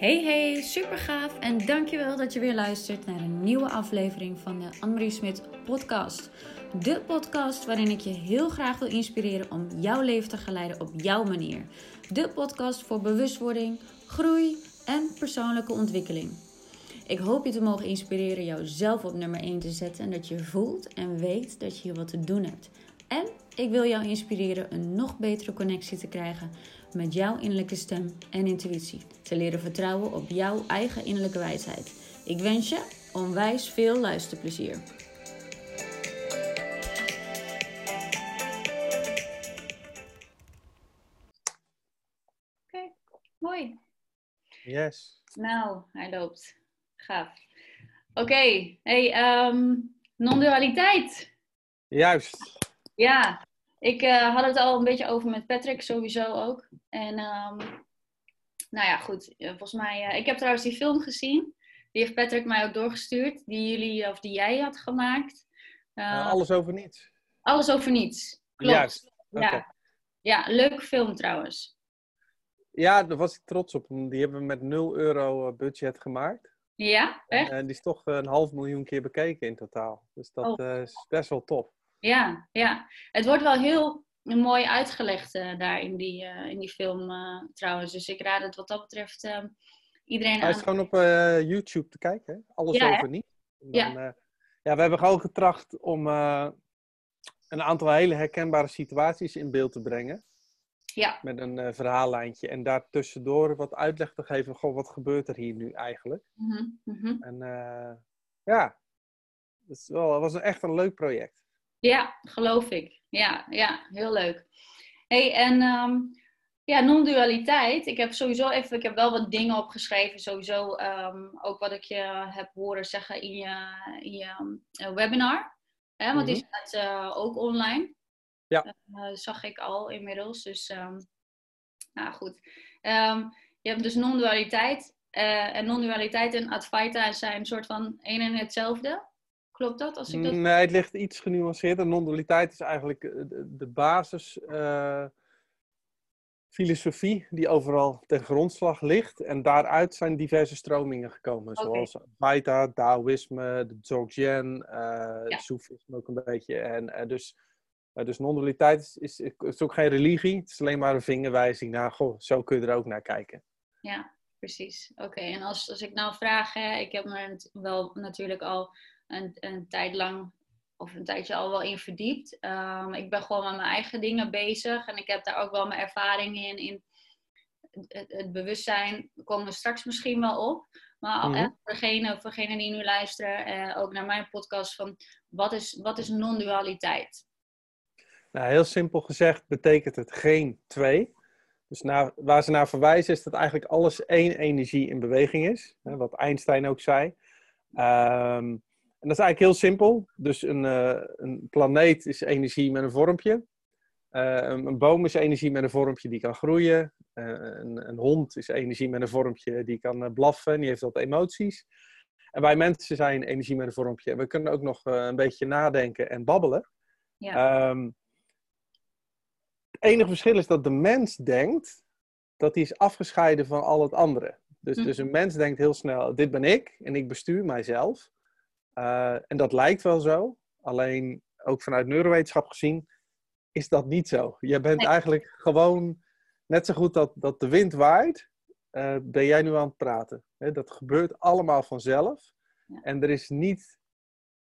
Hey hey, super gaaf en dankjewel dat je weer luistert naar een nieuwe aflevering van de Annemarie Smit podcast. De podcast waarin ik je heel graag wil inspireren om jouw leven te geleiden op jouw manier. De podcast voor bewustwording, groei en persoonlijke ontwikkeling. Ik hoop je te mogen inspireren jouzelf op nummer 1 te zetten en dat je voelt en weet dat je hier wat te doen hebt. En ik wil jou inspireren een nog betere connectie te krijgen met jouw innerlijke stem en intuïtie. Te leren vertrouwen op jouw eigen innerlijke wijsheid. Ik wens je onwijs veel luisterplezier. Oké, mooi. Yes. Nou, hij loopt. Gaaf. Oké, hey, ehm, non-dualiteit. Juist. Ja, ik uh, had het al een beetje over met Patrick sowieso ook. En um, nou ja, goed. Uh, volgens mij, uh, ik heb trouwens die film gezien. Die heeft Patrick mij ook doorgestuurd. Die jullie, of die jij had gemaakt. alles over niets. Alles over niets. Klopt. Juist. Okay. Ja. ja, leuke film trouwens. Ja, daar was ik trots op. Die hebben we met 0 euro budget gemaakt. Ja, echt? En die is toch een half miljoen keer bekeken in totaal. Dus dat oh. is best wel tof. Ja, ja. Het wordt wel heel mooi uitgelegd uh, daar in die, uh, in die film uh, trouwens. Dus ik raad het wat dat betreft iedereen Hij is gewoon op YouTube te kijken, hè? Alles Ja, hè? over niet. Dan, Ja. ja, we hebben gewoon getracht om een aantal hele herkenbare situaties in beeld te brengen. Ja, Met een eh, verhaallijntje. En daartussendoor wat uitleg te geven. Goh, wat gebeurt er hier nu eigenlijk? mhm, mhm. En eh, ja, het, is wel, het was echt een leuk project. Ja, geloof ik. Ja, ja, heel leuk. hey, en ehm, ja, non-dualiteit. Ik heb sowieso even, ik heb wel wat dingen opgeschreven. Sowieso ehm, ook wat ik je heb horen zeggen in je, in je eh, webinar. Hè, want die Mhm. staat eh, ook online. Ja. Eh, zag ik al inmiddels. Dus, ehm, nou goed. Je hebt dus non-dualiteit. en non-dualiteit en Advaita zijn een soort van één en hetzelfde. Klopt dat? Als ik dat... Nee, het ligt iets genuanceerder. Non-dualiteit is eigenlijk eh, de, de basis eh, filosofie die overal ten grondslag ligt. En daaruit zijn diverse stromingen gekomen. Zoals Advaita, Taoïsme, de Dzogchen, eh Ja. Soefisme ook een beetje. En dus, eh, dus non-dualiteit is, is, is ook geen religie. Het is alleen maar een vingerwijzing naar, goh, zo kun je er ook naar kijken. Ja, precies. Oké, en als, als ik nou vraag, hè, ik heb me wel natuurlijk al een, een tijd lang, of een tijdje al wel in verdiept. Ehm, ik ben gewoon met mijn eigen dingen bezig en ik heb daar ook wel mijn ervaring in. in het, het bewustzijn komen we straks misschien wel op. Maar Mhm. hè, voor, degene, voor degenen die nu luisteren, eh, ook naar mijn podcast, van wat is, wat is non-dualiteit? Nou, heel simpel gezegd betekent het geen twee. Dus naar, waar ze naar verwijzen is dat eigenlijk alles één energie in beweging is. Hè, wat Einstein ook zei. Ehm, en dat is eigenlijk heel simpel. Dus een, eh, een planeet is energie met een vormpje. Eh, een, een boom is energie met een vormpje die kan groeien. Eh, een, een hond is energie met een vormpje die kan blaffen. Die heeft wat emoties. En wij mensen zijn energie met een vormpje. En we kunnen ook nog een beetje nadenken en babbelen. Ja, Ehm, het enige verschil is dat de mens denkt dat hij is afgescheiden van al het andere. Dus, Hm. dus een mens denkt heel snel, dit ben ik en ik bestuur mijzelf. Eh, en dat lijkt wel zo, alleen ook vanuit neurowetenschap gezien is dat niet zo. Je bent Nee. eigenlijk gewoon net zo goed dat, dat de wind waait, eh, ben jij nu aan het praten. Dat gebeurt allemaal vanzelf. Ja. En er is niet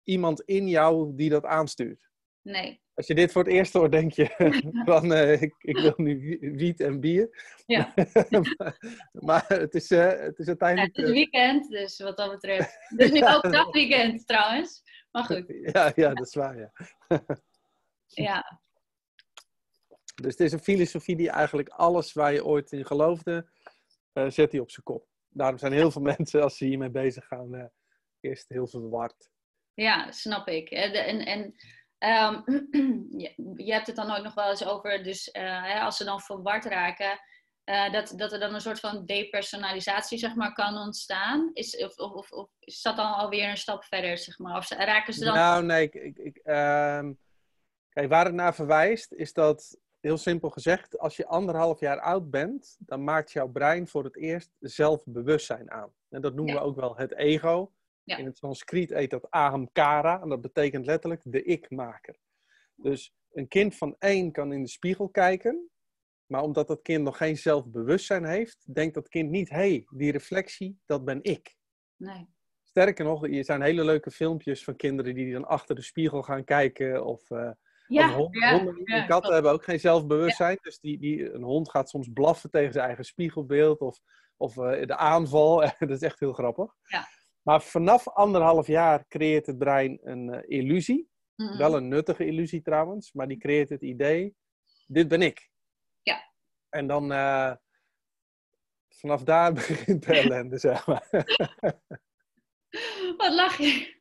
iemand in jou die dat aanstuurt. nee. Als je dit voor het eerst hoort, denk je van eh, ik, ik wil nu wie- wiet en bier. Ja. maar, maar het, is, eh, het is Ja, uiteindelijk. het is weekend, dus wat dat betreft. Het is nu Ja. ook dagweekend trouwens. Maar goed, eh, ja, ja, dat is waar. Ja. ja. Dus het is een filosofie die eigenlijk alles waar je ooit in geloofde, eh, zet hij op zijn kop. Daarom zijn heel veel mensen, als ze hiermee bezig gaan, eh, eerst heel verward. Ja, snap ik. En, en, ehm, je, je hebt het dan ook nog wel eens over, dus eh, hè, als ze dan verward raken, eh, dat, dat er dan een soort van depersonalisatie zeg maar, kan ontstaan. Is, of, of, of, of is dat dan alweer een stap verder, zeg maar? Of raken ze dan... Nou, nee, ik, ik, ik, ehm, kijk, waar het naar verwijst, is dat heel simpel gezegd, als je anderhalf jaar oud bent, dan maakt jouw brein voor het eerst zelfbewustzijn aan. En dat noemen Ja. we ook wel het ego. Ja. In het Sanskriet heet dat ahamkara, en dat betekent letterlijk de ik-maker. Dus een kind van één kan in de spiegel kijken, maar omdat dat kind nog geen zelfbewustzijn heeft, denkt dat kind niet, hé, hey, die reflectie, dat ben ik. Nee. Sterker nog, er zijn hele leuke filmpjes van kinderen die dan achter de spiegel gaan kijken. Of, eh, Ja, of hond- ja, honden, En katten klopt. hebben ook geen zelfbewustzijn. Dus die, die, een hond gaat soms blaffen tegen zijn eigen spiegelbeeld. Of, of eh, de aanval. dat is echt heel grappig. Ja. Maar vanaf anderhalf jaar creëert het brein een eh, illusie. Wel een nuttige illusie trouwens. Maar die creëert het idee, dit ben ik. Ja. En dan... eh, vanaf daar begint de ellende, zeg maar. Wat lach je?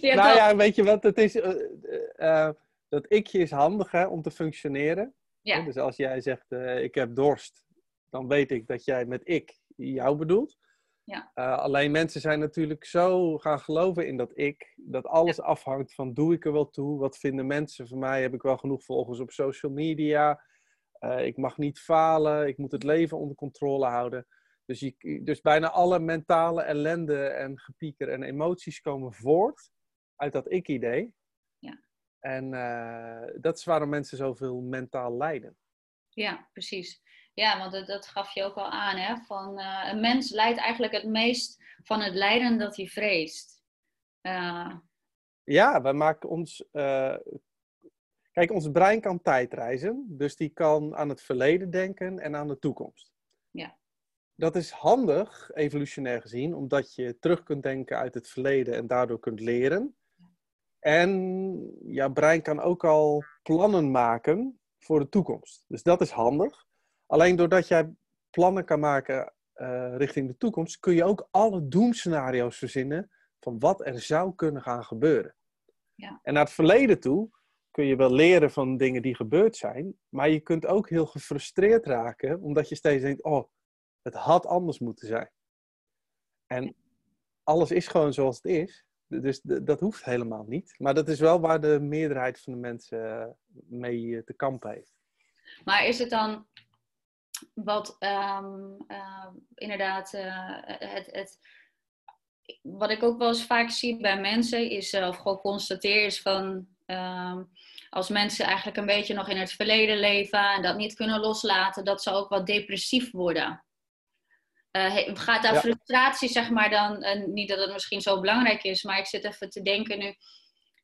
Nou ja, weet je wat, het is, eh, dat ikje is handig hè, om te functioneren. Ja. Dus als jij zegt, ik heb dorst, dan weet ik dat jij met ik jou bedoelt. Ja. Eh, alleen mensen zijn natuurlijk zo gaan geloven in dat ik, dat alles afhangt van doe ik er wel toe, wat vinden mensen van mij, heb ik wel genoeg volgers op social media, Eh, ik mag niet falen, ik moet het leven onder controle houden. Dus, je, dus bijna alle mentale ellende en gepieker en emoties komen voort uit dat ik-idee. Ja. En eh, dat is waarom mensen zoveel mentaal lijden. Ja, precies. Ja, want dat, dat gaf je ook al aan, hè? Van, eh, een mens lijdt eigenlijk het meest van het lijden dat hij vreest. Eh, Ja, wij maken ons. eh, Kijk, ons brein kan tijdreizen, dus die kan aan het verleden denken en aan de toekomst. Ja. Dat is handig, evolutionair gezien, omdat je terug kunt denken uit het verleden en daardoor kunt leren. En jouw brein kan ook al plannen maken voor de toekomst. Dus dat is handig. Alleen doordat jij plannen kan maken eh, richting de toekomst, kun je ook alle doemscenario's verzinnen van wat er zou kunnen gaan gebeuren. Ja. En naar het verleden toe kun je wel leren van dingen die gebeurd zijn, maar je kunt ook heel gefrustreerd raken, omdat je steeds denkt, oh, het had anders moeten zijn. En alles is gewoon zoals het is. Dus dat hoeft helemaal niet. Maar dat is wel waar de meerderheid van de mensen eh, mee eh, te kampen heeft. maar is het dan wat ehm, eh, inderdaad eh, het, het, wat ik ook wel eens vaak zie bij mensen is, eh, of gewoon constateer, is van ehm, als mensen eigenlijk een beetje nog in het verleden leven en dat niet kunnen loslaten, dat ze ook wat depressief worden. Eh, gaat daar Ja. frustratie, zeg maar, dan, en niet dat het misschien zo belangrijk is, maar ik zit even te denken nu,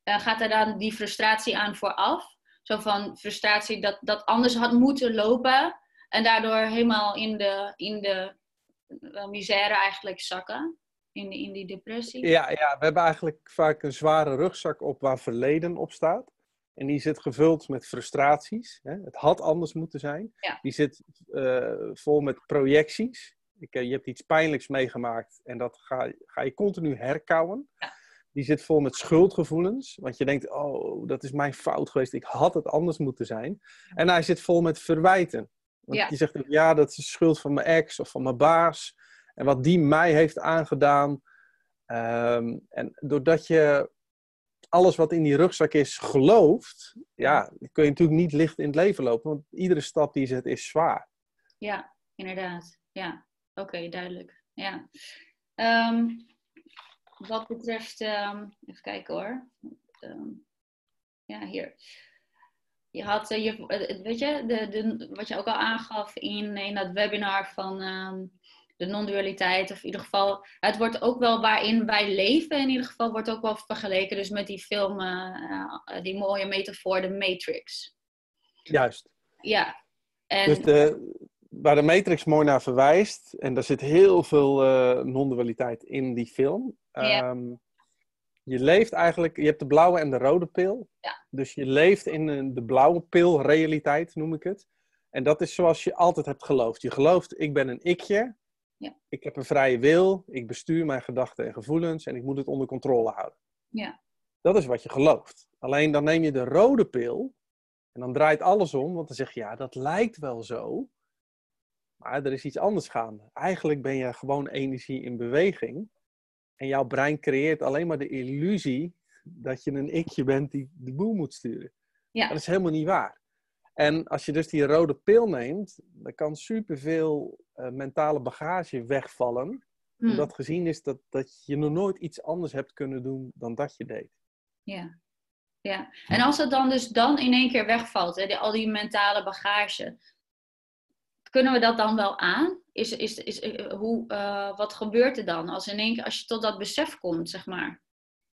gaat er dan die frustratie aan vooraf? Zo van frustratie dat, dat anders had moeten lopen en daardoor helemaal in de, in de eh, misère eigenlijk zakken, in, de, in die depressie. Ja, ja, we hebben eigenlijk vaak een zware rugzak op waar verleden op staat. En die zit gevuld met frustraties. Hè? Het had anders moeten zijn. Ja. Die zit eh, vol met projecties. Ik, eh, je hebt iets pijnlijks meegemaakt en dat ga, ga je continu herkauwen. Ja. Die zit vol met schuldgevoelens. Want je denkt, oh, dat is mijn fout geweest. Ik had het anders moeten zijn. En hij zit vol met verwijten. Want Ja. je zegt, ook, ja, dat is de schuld van mijn ex of van mijn baas. En wat die mij heeft aangedaan. Ehm, en doordat je alles wat in die rugzak is gelooft, ja, kun je natuurlijk niet licht in het leven lopen. Want iedere stap die je zet is zwaar. Ja, inderdaad. Ja, oké, duidelijk. Ja. Ehm, wat betreft, ehm, even kijken hoor. Ja, hier. Je had, eh, je, eh, weet je, de, de, wat je ook al aangaf in, in dat webinar van ehm, de non-dualiteit, of in ieder geval, het wordt ook wel waarin wij leven, in ieder geval wordt ook wel vergeleken, dus met die film, eh, die mooie metafoor, de Matrix. Juist. Ja. En, Dus de, waar de Matrix mooi naar verwijst, en daar zit heel veel eh non-dualiteit in die film. Ja. Ehm, je leeft eigenlijk, je hebt de blauwe en de rode pil. Ja. Dus je leeft in de blauwe pil realiteit, noem ik het. En dat is zoals je altijd hebt geloofd. Je gelooft, ik ben een ikje. Ja. Ik heb een vrije wil. Ik bestuur mijn gedachten en gevoelens. En ik moet het onder controle houden. Ja. Dat is wat je gelooft. Alleen dan neem je de rode pil. En dan draait alles om. Want dan zeg je, ja, dat lijkt wel zo. Maar er is iets anders gaande. Eigenlijk ben je gewoon energie in beweging. En jouw brein creëert alleen maar de illusie dat je een ikje bent die de boel moet sturen. Ja. Dat is helemaal niet waar. En als je dus die rode pil neemt, dan kan superveel uh, mentale bagage wegvallen. Hmm. Omdat gezien is dat, dat je nog nooit iets anders hebt kunnen doen dan dat je deed. Ja. ja. En als het dan dus dan in één keer wegvalt, hè, die, al die mentale bagage, kunnen we dat dan wel aan? Is, is, is, eh, hoe, uh, wat gebeurt er dan als, in één keer, als je tot dat besef komt, zeg maar?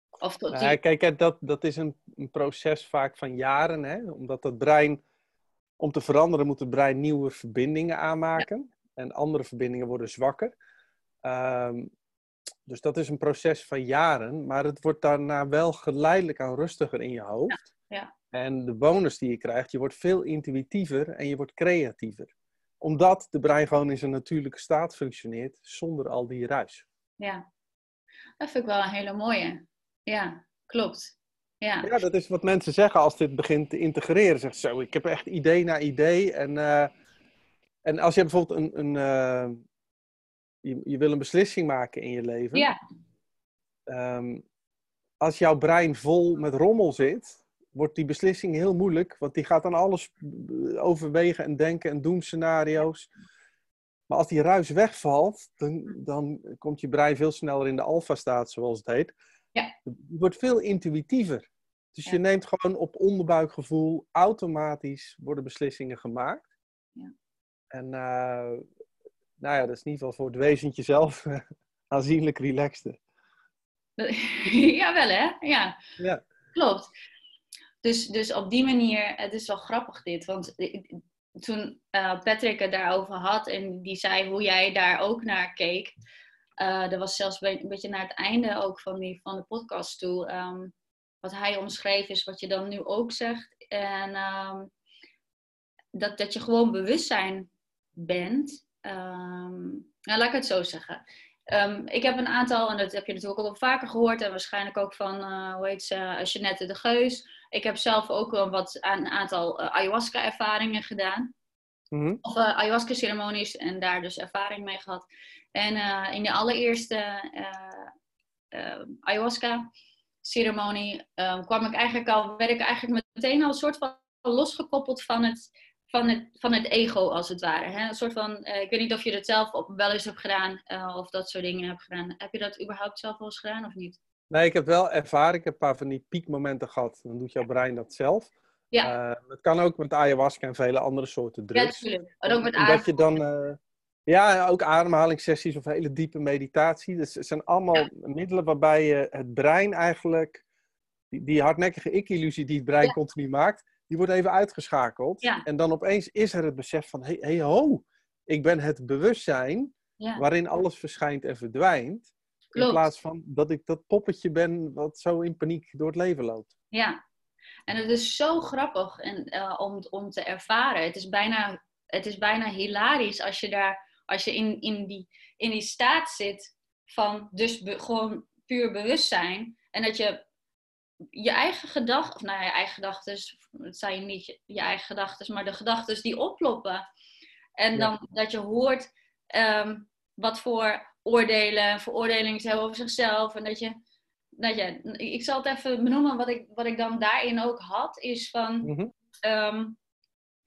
Of tot die... kijk, dat, dat is een, een, proces vaak van jaren, hè? omdat het brein, om te veranderen, moet het brein nieuwe verbindingen aanmaken. En andere verbindingen worden zwakker. Um, dus dat is een proces van jaren, maar het wordt daarna wel geleidelijk aan rustiger in je hoofd. Ja, ja. En de bonus die je krijgt, je wordt veel intuïtiever en je wordt creatiever. Omdat de brein gewoon in zijn natuurlijke staat functioneert zonder al die ruis. Ja, dat vind ik wel een hele mooie. Ja, klopt. Ja. ja, dat is wat mensen zeggen als dit begint te integreren. Zeg zo, ik heb echt idee na idee. En, uh, en als je bijvoorbeeld een, een, uh, je, je wil een beslissing maken in je leven. Ja. Um, als jouw brein vol met rommel zit, wordt die beslissing heel moeilijk. Want die gaat dan alles overwegen en denken en doen scenario's. Maar als die ruis wegvalt, dan, dan komt je brein veel sneller in de alfa-staat, zoals het heet. Ja. Het wordt veel intuïtiever. Dus Ja. je neemt gewoon op onderbuikgevoel, automatisch worden beslissingen gemaakt. Ja. En uh, nou ja, dat is in ieder geval voor het wezentje zelf aanzienlijk relaxter. ja, wel hè? Ja, Ja. klopt. Dus, dus op die manier, het is wel grappig dit. Want toen uh, Patrick het daarover had en die zei hoe jij daar ook naar keek. Uh, dat was zelfs een beetje naar het einde ook van, die, van de podcast toe. Um, wat hij omschreef is wat je dan nu ook zegt. En um, dat, dat je gewoon bewustzijn bent. Um, nou, laat ik het zo zeggen. Ik heb een aantal, en dat heb je natuurlijk ook al vaker gehoord, en waarschijnlijk ook van, uh, hoe heet ze, Jeanette de Geus. Ik heb zelf ook wel wat, een aantal uh, ayahuasca-ervaringen gedaan. Mm-hmm. Of uh, ayahuasca-ceremonies, en daar dus ervaring mee gehad. En uh, in de allereerste ayahuasca-ceremonie um, kwam ik eigenlijk al, werd ik eigenlijk meteen al een soort van losgekoppeld van het, van het, van het ego, als het ware. Hè? Een soort van, uh, ik weet niet of je dat zelf op, wel eens hebt gedaan, uh, of dat soort dingen hebt gedaan. Heb je dat überhaupt zelf wel eens gedaan, of niet? Nee, ik heb wel ervaren. Ik heb een paar van die piekmomenten gehad. Dan doet jouw brein dat zelf. Ja. Uh, het kan ook met ayahuasca en vele andere soorten drugs. Ja, natuurlijk. En ook met Dat je dan... uh, ja, ook ademhalingssessies of hele diepe meditatie. Dus het zijn allemaal ja. middelen waarbij je het brein eigenlijk... Die, die hardnekkige ik-illusie die het brein ja. continu maakt die wordt even uitgeschakeld. Ja. En dan opeens is er het besef van, hé, hey, hey, ho, ik ben het bewustzijn waarin alles verschijnt en verdwijnt. Klopt. In plaats van dat ik dat poppetje ben wat zo in paniek door het leven loopt. Ja, en het is zo grappig en, uh, om, om te ervaren. Het is bijna, het is bijna hilarisch als je daar, als je in, in, die, in die staat zit van dus be, gewoon puur bewustzijn. En dat je je eigen gedachten, of nou ja, je eigen gedachten, het zijn niet je, je eigen gedachten, maar de gedachten die oploppen. En dan ja. dat je hoort um, wat voor oordelen, veroordelingen hebben over zichzelf. En dat je, dat je, ik zal het even benoemen, wat ik, wat ik dan daarin ook had, is van, mm-hmm. um,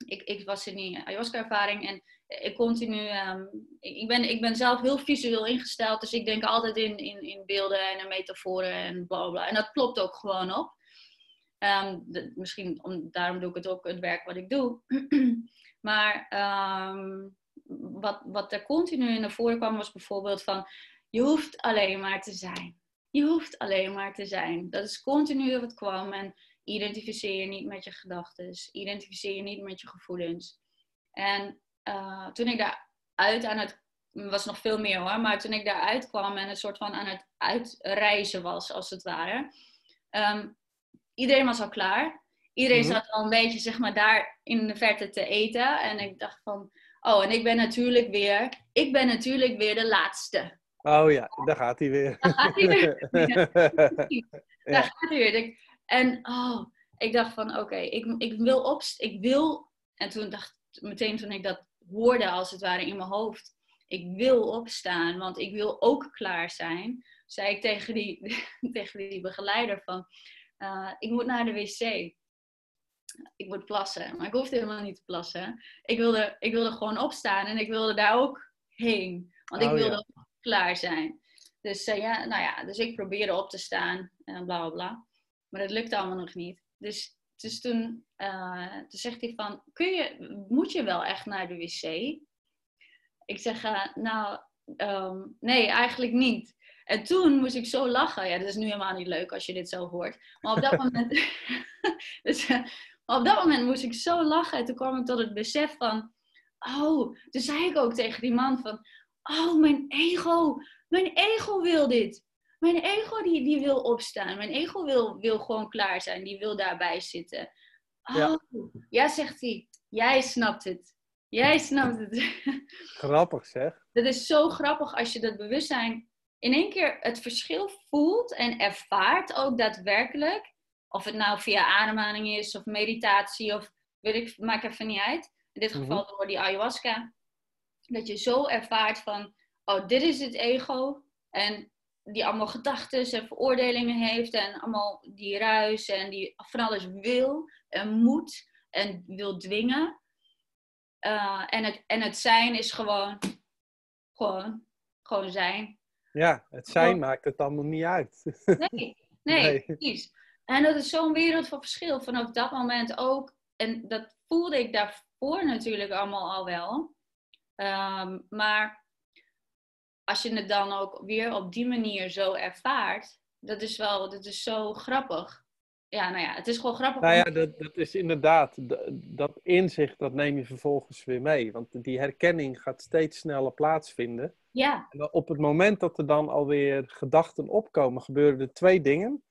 ik, ik was in die ayahuasca-ervaring en ik continu, um, ik, ben, ik ben zelf heel visueel ingesteld, dus ik denk altijd in, in, in beelden en in metaforen en bla bla. En dat klopt ook gewoon op. Um, de, misschien, om, daarom doe ik het ook, het werk wat ik doe. maar um, wat, wat er continu naar voren kwam was bijvoorbeeld van, je hoeft alleen maar te zijn. Je hoeft alleen maar te zijn. Dat is continu wat kwam en identificeer je niet met je gedachten. Identificeer je niet met je gevoelens. En uh, toen ik daaruit aan het, was nog veel meer hoor, maar toen ik daaruit kwam en een soort van aan het uitreizen was, als het ware. Um, iedereen was al klaar. Iedereen mm-hmm. zat al een beetje, zeg maar, daar in de verte te eten. En ik dacht van, oh, en ik ben natuurlijk weer, ik ben natuurlijk weer de laatste. Oh ja, daar gaat hij weer. Daar gaat hij weer. ja. Daar gaat hij weer. En oh, ik dacht van, oké, okay, ik, ik wil opstaan. Ik wil, en toen dacht meteen toen ik dat hoorde als het ware in mijn hoofd. Ik wil opstaan, want ik wil ook klaar zijn. Zei ik tegen die, tegen die begeleider van, uh, ik moet naar de wc. Ik moet plassen. Maar ik hoefde helemaal niet te plassen. Ik wilde, ik wilde gewoon opstaan en ik wilde daar ook heen. Want ik Oh, wilde klaar zijn. Dus, eh, ja, nou ja, dus ik probeerde op te staan en bla bla bla. Maar dat lukte allemaal nog niet. Dus, dus toen, eh, toen zegt hij van, Kun je, moet je wel echt naar de wc? Ik zeg, eh, nou, ehm, nee, eigenlijk niet. En toen moest ik zo lachen. Ja, dat is nu helemaal niet leuk als je dit zo hoort. Maar op dat moment, dus, maar op dat moment moest ik zo lachen. En toen kwam ik tot het besef van, oh, toen zei ik ook tegen die man van, oh, mijn ego, mijn ego wil dit. Mijn ego die, die wil opstaan. Mijn ego wil, wil gewoon klaar zijn. Die wil daarbij zitten. Oh, Ja. ja, zegt hij. Jij snapt het. Jij snapt het. Grappig zeg. Dat is zo grappig als je dat bewustzijn in één keer het verschil voelt en ervaart ook daadwerkelijk. Of het nou via ademhaling is of meditatie of weet ik, maakt even niet uit. In dit Mhm. geval door die ayahuasca. Dat je zo ervaart van, oh, dit is het ego. En die allemaal gedachten en veroordelingen heeft en allemaal die ruis en die van alles wil en moet en wil dwingen. Eh, en, het, en het zijn is gewoon, gewoon, gewoon zijn. Ja, het zijn maakt het allemaal niet uit. Nee, nee, Nee. precies. En dat is zo'n wereld van verschil vanaf dat moment ook. En dat voelde ik daarvoor natuurlijk allemaal al wel. Ehm, maar als je het dan ook weer op die manier zo ervaart, dat is wel, dat is zo grappig. Ja, nou ja, het is gewoon grappig. Nou ja, dat, dat is inderdaad, dat inzicht, dat neem je vervolgens weer mee. Want die herkenning gaat steeds sneller plaatsvinden. ja, En op het moment dat er dan alweer gedachten opkomen, gebeuren er twee dingen.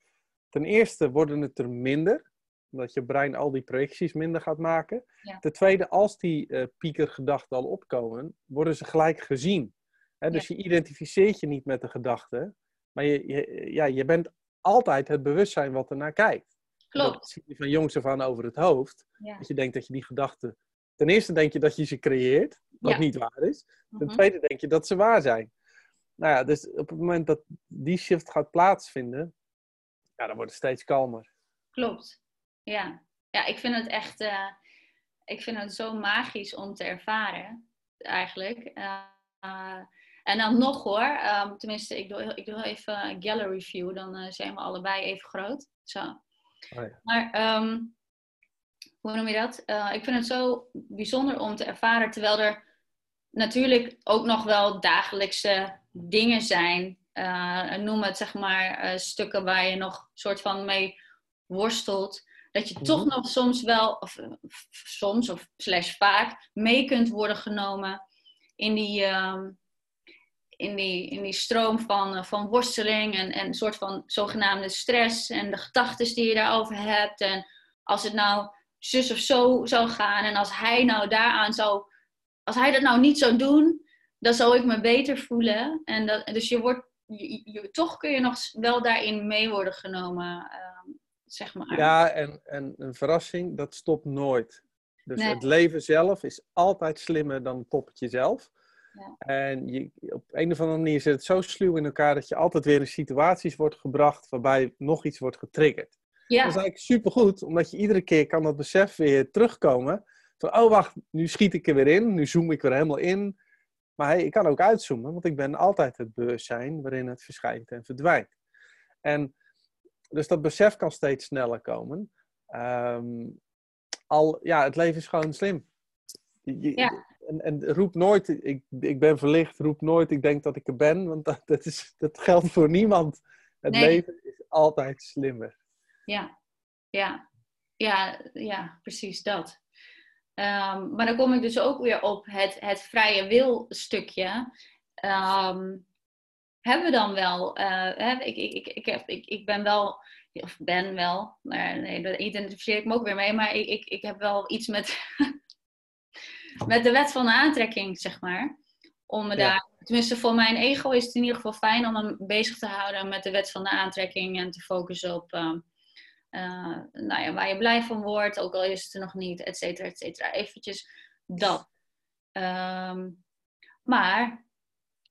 Ten eerste worden het er minder, omdat je brein al die projecties minder gaat maken. Ja. Ten tweede, als die eh, piekergedachten al opkomen, worden ze gelijk gezien. Hè, dus je identificeert je niet met de gedachte, maar je, je, ja, je bent altijd het bewustzijn wat ernaar kijkt. Dat klopt. zie je van jongs af aan over het hoofd. Ja. Dat je denkt dat je die gedachten... Ten eerste denk je dat je ze creëert, wat Ja. niet waar is. Ten Mhm. tweede denk je dat ze waar zijn. Nou ja, dus op het moment dat die shift gaat plaatsvinden, ja, dan wordt het steeds kalmer. Klopt. Ja. Ja, ik vind het echt, eh, ik vind het zo magisch om te ervaren, eigenlijk. Eh, en dan nog hoor, ehm, tenminste, ik doe, ik doe even een gallery view, dan eh, zijn we allebei even groot. Zo. Oh ja. Maar ehm, hoe noem je dat? Ik vind het zo bijzonder om te ervaren, terwijl er natuurlijk ook nog wel dagelijkse dingen zijn. Eh, noem het zeg maar eh, stukken waar je nog soort van mee worstelt. Dat je toch Mhm. nog soms wel, of soms of slash vaak, mee kunt worden genomen in die, ehm, in die, in die stroom van, eh, van worsteling en, en een soort van zogenaamde stress en de gedachten die je daarover hebt. En als het nou zus of zo zou gaan en als hij nou daaraan zou, als hij dat nou niet zou doen, dan zou ik me beter voelen. En dat, dus je wordt, je, je- toch kun je nog wel daarin mee worden genomen, ehm, zeg maar. Ja, en, en een verrassing, dat stopt nooit. Dus Nee. het leven zelf is altijd slimmer dan het poppetje zelf. Ja. En je, op een of andere manier zit het zo sluw in elkaar dat je altijd weer in situaties wordt gebracht waarbij nog iets wordt getriggerd. ja, Dat is eigenlijk supergoed, omdat je iedere keer kan dat besef weer terugkomen. Van, oh wacht, nu schiet ik er weer in, nu zoom ik weer helemaal in. Maar hey, ik kan ook uitzoomen, want ik ben altijd het bewustzijn waarin het verschijnt en verdwijnt. En dus dat besef kan steeds sneller komen. Ehm, al, ja, het leven is gewoon slim. Je- Ja. En, en roep nooit, ik, ik ben verlicht, roep nooit, ik denk dat ik er ben, want dat, dat, is, dat geldt voor niemand. Het Nee. leven is altijd slimmer. ja, ja, ja, ja, precies dat. Ehm, maar dan kom ik dus ook weer op het, het vrije wil stukje. Ehm, hebben we dan wel, eh, ik, ik, ik, ik, heb, ik, ik ben wel, of ben wel, maar nee, daar identificeer ik me ook weer mee, maar ik, ik, ik heb wel iets met, met de wet van de aantrekking, zeg maar. Om me Ja. daar, tenminste voor mijn ego is het in ieder geval fijn om me bezig te houden met de wet van de aantrekking en te focussen op ehm, eh, nou ja, waar je blij van wordt, ook al is het er nog niet, et cetera, et cetera. Eventjes dat. Ehm, maar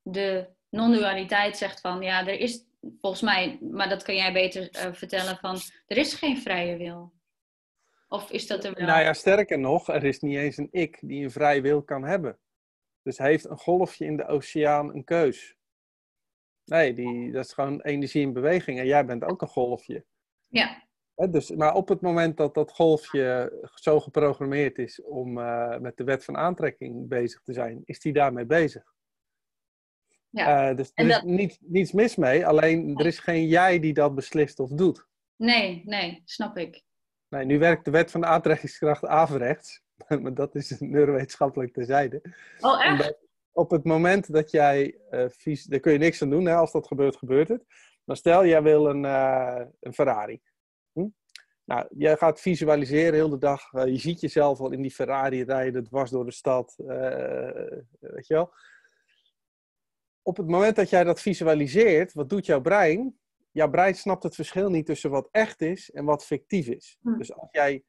de non-dualiteit zegt van, ja, er is volgens mij, maar dat kan jij beter eh, vertellen, van er is geen vrije wil. Of is dat er wel... Nou ja, sterker nog, er is niet eens een ik die een vrij wil kan hebben. Dus heeft een golfje in de oceaan een keus? Nee, die, dat is gewoon energie in beweging en jij bent ook een golfje. Ja. Dus, maar op het moment dat dat golfje zo geprogrammeerd is om uh, met de wet van aantrekking bezig te zijn, is die daarmee bezig. Ja. Uh, dus er dat... is niet, niets mis mee, alleen er is geen jij die dat beslist of doet. Nee, nee, snap ik. Nee, nu werkt de wet van de aantrekkingskracht averechts, maar dat is neurowetenschappelijk terzijde. Oh, echt? op het moment dat jij uh, vies, daar kun je niks aan doen, hè? als dat gebeurt, gebeurt het. Maar stel, jij wil een, een Ferrari. Hm? Nou, jij gaat visualiseren heel de dag. Uh, je ziet jezelf al in die Ferrari rijden, dwars door de stad. weet je wel. Op het moment dat jij dat visualiseert, wat doet jouw brein? Jouw brein snapt het verschil niet tussen wat echt is en wat fictief is. Hm. Dus als jij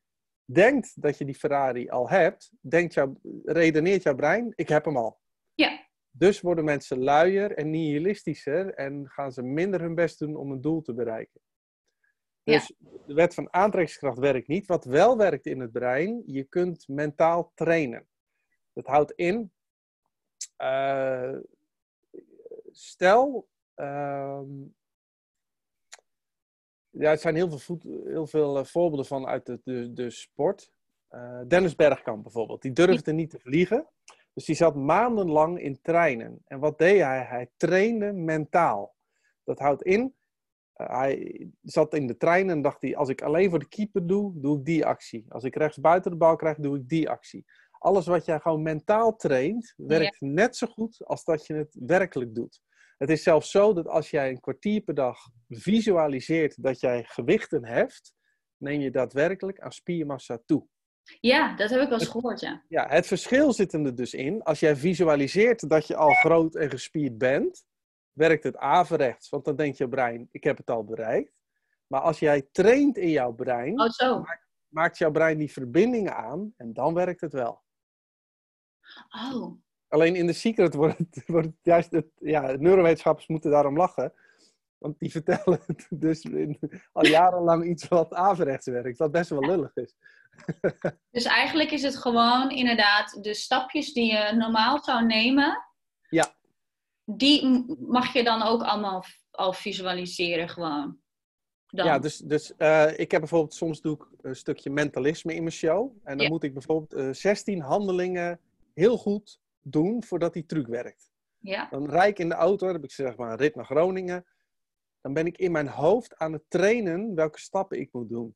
denkt dat je die Ferrari al hebt, denkt jouw, redeneert jouw brein, ik heb hem al. Ja. Dus worden mensen luier en nihilistischer en gaan ze minder hun best doen om een doel te bereiken. Dus de wet van aantrekkingskracht werkt niet. Wat wel werkt in het brein, je kunt mentaal trainen. Dat houdt in, uh, stel, uh, ja, er zijn heel veel, voet, heel veel uh, voorbeelden van uit de, de, de sport. Uh, Dennis Bergkamp bijvoorbeeld, die durfde niet te vliegen. Dus die zat maandenlang in treinen. En wat deed hij? Hij trainde mentaal. Dat houdt in, hij zat in de trein en dacht hij, als ik alleen voor de keeper doe, doe ik die actie. Als ik rechts buiten de bal krijg, doe ik die actie. Alles wat jij gewoon mentaal traint, werkt net zo goed als dat je het werkelijk doet. Het is zelfs zo dat als jij een kwartier per dag visualiseert dat jij gewichten heft, neem je daadwerkelijk aan spiermassa toe. Ja, dat heb ik wel eens gehoord, ja. Ja, het verschil zit er dus in. Als jij visualiseert dat je al groot en gespierd bent, werkt het averechts. Want dan denkt je brein, ik heb het al bereikt. Maar als jij traint in jouw brein, oh. Maakt, maakt jouw brein die verbindingen aan en dan werkt het wel. Oh. Alleen in de secret wordt het, wordt het juist, het, ja, neurowetenschappers moeten daarom lachen. Want die vertellen dus in, al jarenlang iets wat averechts werkt, wat best wel lullig is. dus eigenlijk is het gewoon inderdaad de stapjes die je normaal zou nemen. Ja. Die mag je dan ook allemaal al visualiseren gewoon. Dan. Ja, dus, dus uh, ik heb bijvoorbeeld, soms doe ik een stukje mentalisme in mijn show. En dan moet ik bijvoorbeeld uh, eh, 16 handelingen heel goed doen voordat die truc werkt. Ja. Dan rijd ik in de auto, dan heb ik zeg maar een rit naar Groningen. Dan ben ik in mijn hoofd aan het trainen welke stappen ik moet doen.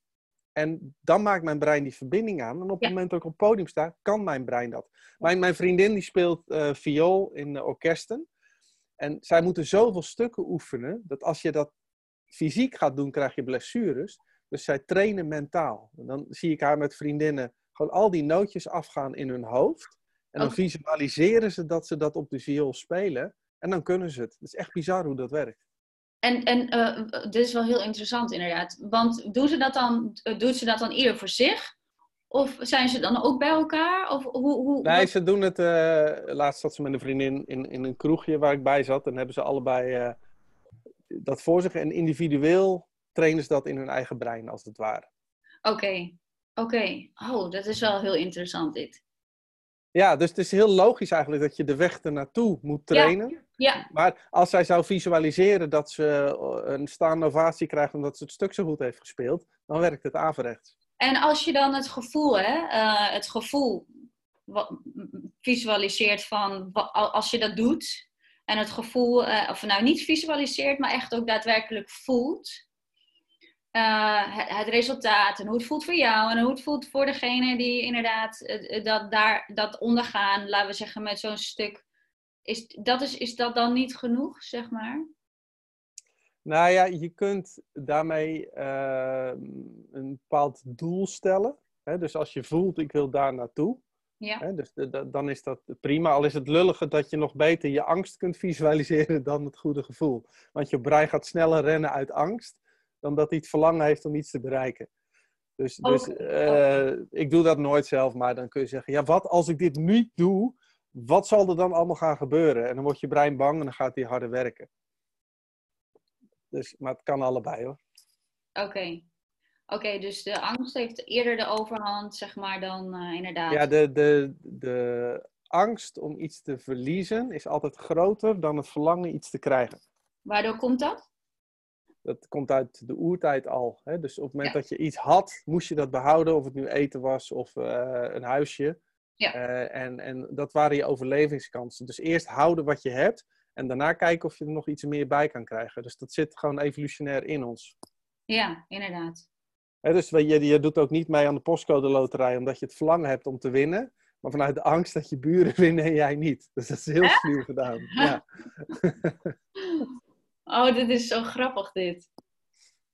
En dan maakt mijn brein die verbinding aan. En op het moment dat ik op het podium sta, kan mijn brein dat. Mijn, mijn vriendin die speelt uh, viool in orkesten. En zij moeten zoveel stukken oefenen, dat als je dat fysiek gaat doen, krijg je blessures. Dus zij trainen mentaal. En dan zie ik haar met vriendinnen gewoon al die nootjes afgaan in hun hoofd. En dan visualiseren ze dat ze dat op de viool spelen. En dan kunnen ze het. Het is echt bizar hoe dat werkt. En, en uh, dit is wel heel interessant inderdaad. Want doen ze dat dan, uh, doen ze dat dan ieder voor zich? Of zijn ze dan ook bij elkaar? Of hoe, hoe, nee, ze doen het... Uh, laatst zat ze met een vriendin in, in een kroegje waar ik bij zat. En hebben ze allebei dat voor zich. En individueel trainen ze dat in hun eigen brein, als het ware. Oké, oké. Oh, dat is wel heel interessant dit. Ja, dus het is heel logisch eigenlijk dat je de weg ernaartoe moet trainen. Ja, ja. Maar als zij zou visualiseren dat ze eh, een staande ovatie krijgt omdat ze het stuk zo goed heeft gespeeld, dan werkt het averechts. En als je dan het gevoel, hè, uh, het gevoel visualiseert van als je dat doet, en het gevoel, uh, of nou niet visualiseert, maar echt ook daadwerkelijk voelt, uh, het, het, resultaat en hoe het voelt voor jou en hoe het voelt voor degene die inderdaad dat, daar, dat ondergaan, laten we zeggen, met zo'n stuk. Is dat, is, is dat dan niet genoeg, zeg maar? Nou ja, je kunt daarmee uh, een bepaald doel stellen. Hè? Dus als je voelt, ik wil daar naartoe. Ja. Hè? Dus dan is dat prima. Al is het lullige dat je nog beter je angst kunt visualiseren dan het goede gevoel. Want je brein gaat sneller rennen uit angst dan dat hij het verlangen heeft om iets te bereiken. Dus, dus uh, ik doe dat nooit zelf, maar dan kun je zeggen, ja, wat als ik dit niet doe, wat zal er dan allemaal gaan gebeuren? En dan wordt je brein bang en dan gaat hij harder werken. Dus, maar het kan allebei hoor. Oké. Oké, dus de angst heeft eerder de overhand, zeg maar, dan uh, inderdaad. Ja, de, de, de angst om iets te verliezen is altijd groter dan het verlangen iets te krijgen. Waardoor komt dat? Dat komt uit de oertijd al. Hè? Dus op het moment dat je iets had, moest je dat behouden. Of het nu eten was of uh, een huisje. Ja. Uh, en, en dat waren je overlevingskansen. Dus eerst houden wat je hebt. En daarna kijken of je er nog iets meer bij kan krijgen. Dus dat zit gewoon evolutionair in ons. Ja, inderdaad. dus je, je doet ook niet mee aan de postcode loterij omdat je het verlangen hebt om te winnen. Maar vanuit de angst dat je buren winnen en jij niet. Dus dat is heel sluw gedaan. Ja. oh, dit is zo grappig dit.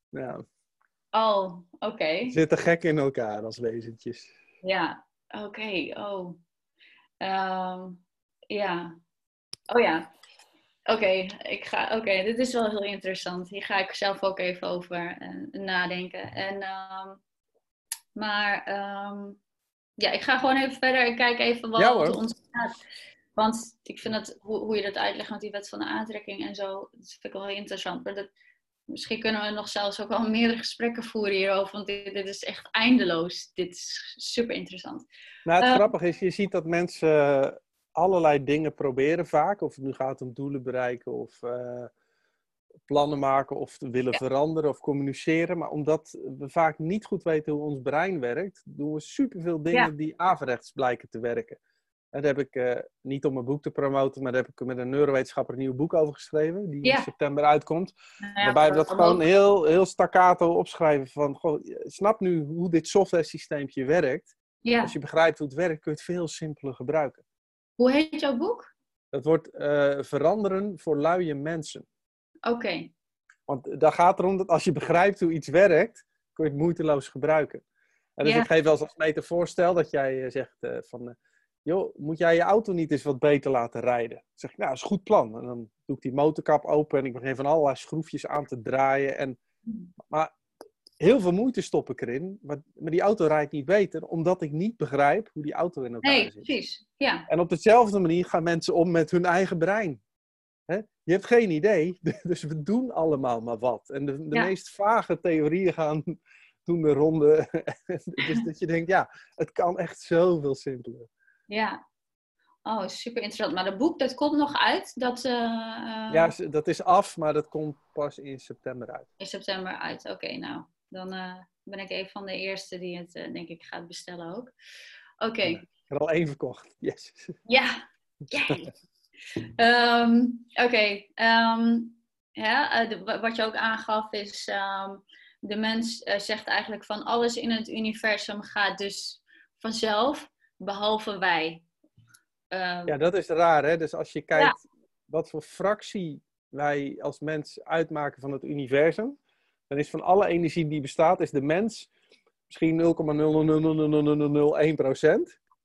Ja. Oh, oké. Okay. Zitten gek in elkaar als wezentjes. Ja, oké. Oh. Um, ja. Oh ja. Oké, ik ga. Oké, dit is wel heel interessant. Hier ga ik zelf ook even over uh, nadenken. En, um, maar um, ja, ik ga gewoon even verder en kijk even wat ja, ons gaat. Want ik vind dat, hoe, hoe je dat uitlegt met die wet van de aantrekking en zo, dat vind ik wel heel interessant. Maar dat, misschien kunnen we nog zelfs ook al meerdere gesprekken voeren hierover, want dit, dit is echt eindeloos. Dit is super interessant. Nou, het uh, grappige is, je ziet dat mensen allerlei dingen proberen vaak. Of het nu gaat om doelen bereiken of uh, plannen maken of willen ja. veranderen of communiceren. Maar omdat we vaak niet goed weten hoe ons brein werkt, doen we superveel dingen ja. die averechts blijken te werken. En daar heb ik, uh, niet om mijn boek te promoten, maar daar heb ik met een neurowetenschapper een nieuw boek over geschreven, die ja. in september uitkomt. waarbij we dat gewoon heel, heel staccato opschrijven van, goh, snap nu hoe dit software systeempje werkt. Als je begrijpt hoe het werkt, kun je het veel simpeler gebruiken. Hoe heet jouw boek? Dat wordt uh, Veranderen voor luie mensen. Oké. Okay. Want daar gaat erom dat als je begrijpt hoe iets werkt, kun je het moeiteloos gebruiken. En dus ja. ik geef wel eens als metafoor, stel dat jij uh, zegt uh, van, joh, moet jij je auto niet eens wat beter laten rijden? Dan zeg ik, nou, dat is een goed plan. En dan doe ik die motorkap open en ik begin van allerlei schroefjes aan te draaien. En, maar heel veel moeite stop ik erin, maar, maar, die auto rijdt niet beter, omdat ik niet begrijp hoe die auto in elkaar nee, zit. Nee, precies. Ja. En op dezelfde manier gaan mensen om met hun eigen brein. Hè? Je hebt geen idee, dus we doen allemaal maar wat. En de, de ja. meest vage theorieën gaan doen de ronde. dus dat je denkt, ja, het kan echt zoveel simpeler. Ja. Oh, super interessant. Maar dat boek, dat komt nog uit? Dat, uh, Ja, dat is af, maar dat komt pas in september uit. In september uit, oké, nou dan uh, ben ik een van de eerste die het, uh, denk ik, gaat bestellen ook. Oké. Okay. Ik heb al één verkocht. Yes. Ja. Um, Oké. Okay. Um, ja, uh, wat je ook aangaf is, um, de mens zegt eigenlijk van alles in het universum gaat dus vanzelf, behalve wij. ja, dat is raar, hè? Dus als je kijkt ja. wat voor fractie wij als mens uitmaken van het universum, dan is van alle energie die bestaat, is de mens misschien 0,0000001%.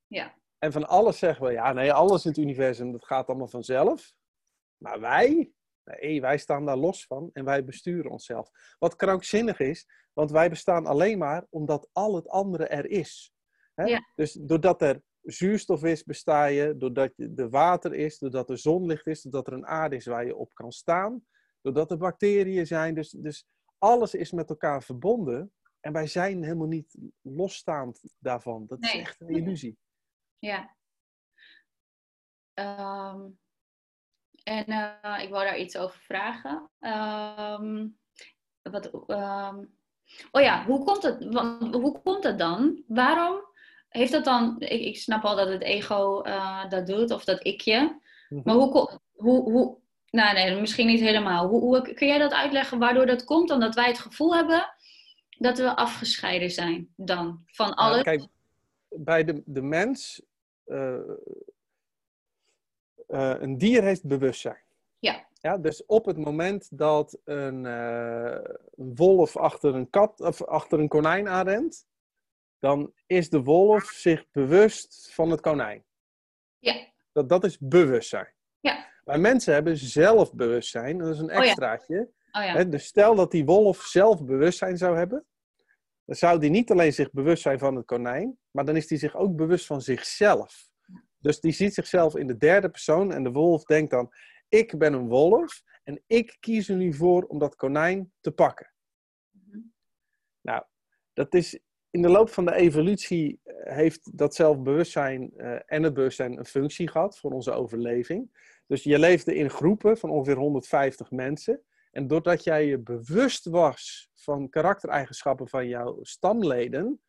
Ja. En van alles zeggen we, ja, nee, alles in het universum, dat gaat allemaal vanzelf. Maar wij, nee, wij staan daar los van en wij besturen onszelf. Wat krankzinnig is, want wij bestaan alleen maar omdat al het andere er is. Hè? Ja. Dus doordat er zuurstof is, besta je. Doordat er water is, doordat er zonlicht is, doordat er een aarde is waar je op kan staan. Doordat er bacteriën zijn. Dus, dus alles is met elkaar verbonden. En wij zijn helemaal niet losstaand daarvan. Dat nee. is echt een illusie. Ja. Um, en uh, ik wou daar iets over vragen. Um, wat, um, oh ja, hoe komt, het, hoe komt het dan? Waarom heeft dat dan... Ik, ik snap al dat het ego uh, dat doet, of dat ikje. Mm -hmm. Maar hoe, hoe, hoe, nou nee, misschien niet helemaal. Hoe, hoe, kun jij dat uitleggen waardoor dat komt? Omdat wij het gevoel hebben dat we afgescheiden zijn dan van alles. Nou, kijk, bij de, de mens, uh, uh, een dier heeft bewustzijn. Ja. ja. Dus op het moment dat een, uh, een wolf achter een, kat, of achter een konijn aanrent, dan is de wolf zich bewust van het konijn. Ja. Dat, dat is bewustzijn. Ja. Maar mensen hebben zelfbewustzijn, dat is een extraatje. Oh ja. Oh ja. Dus stel dat die wolf zelfbewustzijn zou hebben, dan zou die niet alleen zich bewust zijn van het konijn, maar dan is die zich ook bewust van zichzelf. Dus die ziet zichzelf in de derde persoon en de wolf denkt dan: ik ben een wolf en ik kies er nu voor om dat konijn te pakken. Mhm. Nou, dat is in de loop van de evolutie eh, heeft dat zelfbewustzijn uh, en het bewustzijn een functie gehad voor onze overleving. Dus je leefde in groepen van ongeveer 150 mensen. En doordat jij je bewust was van karaktereigenschappen van jouw stamleden,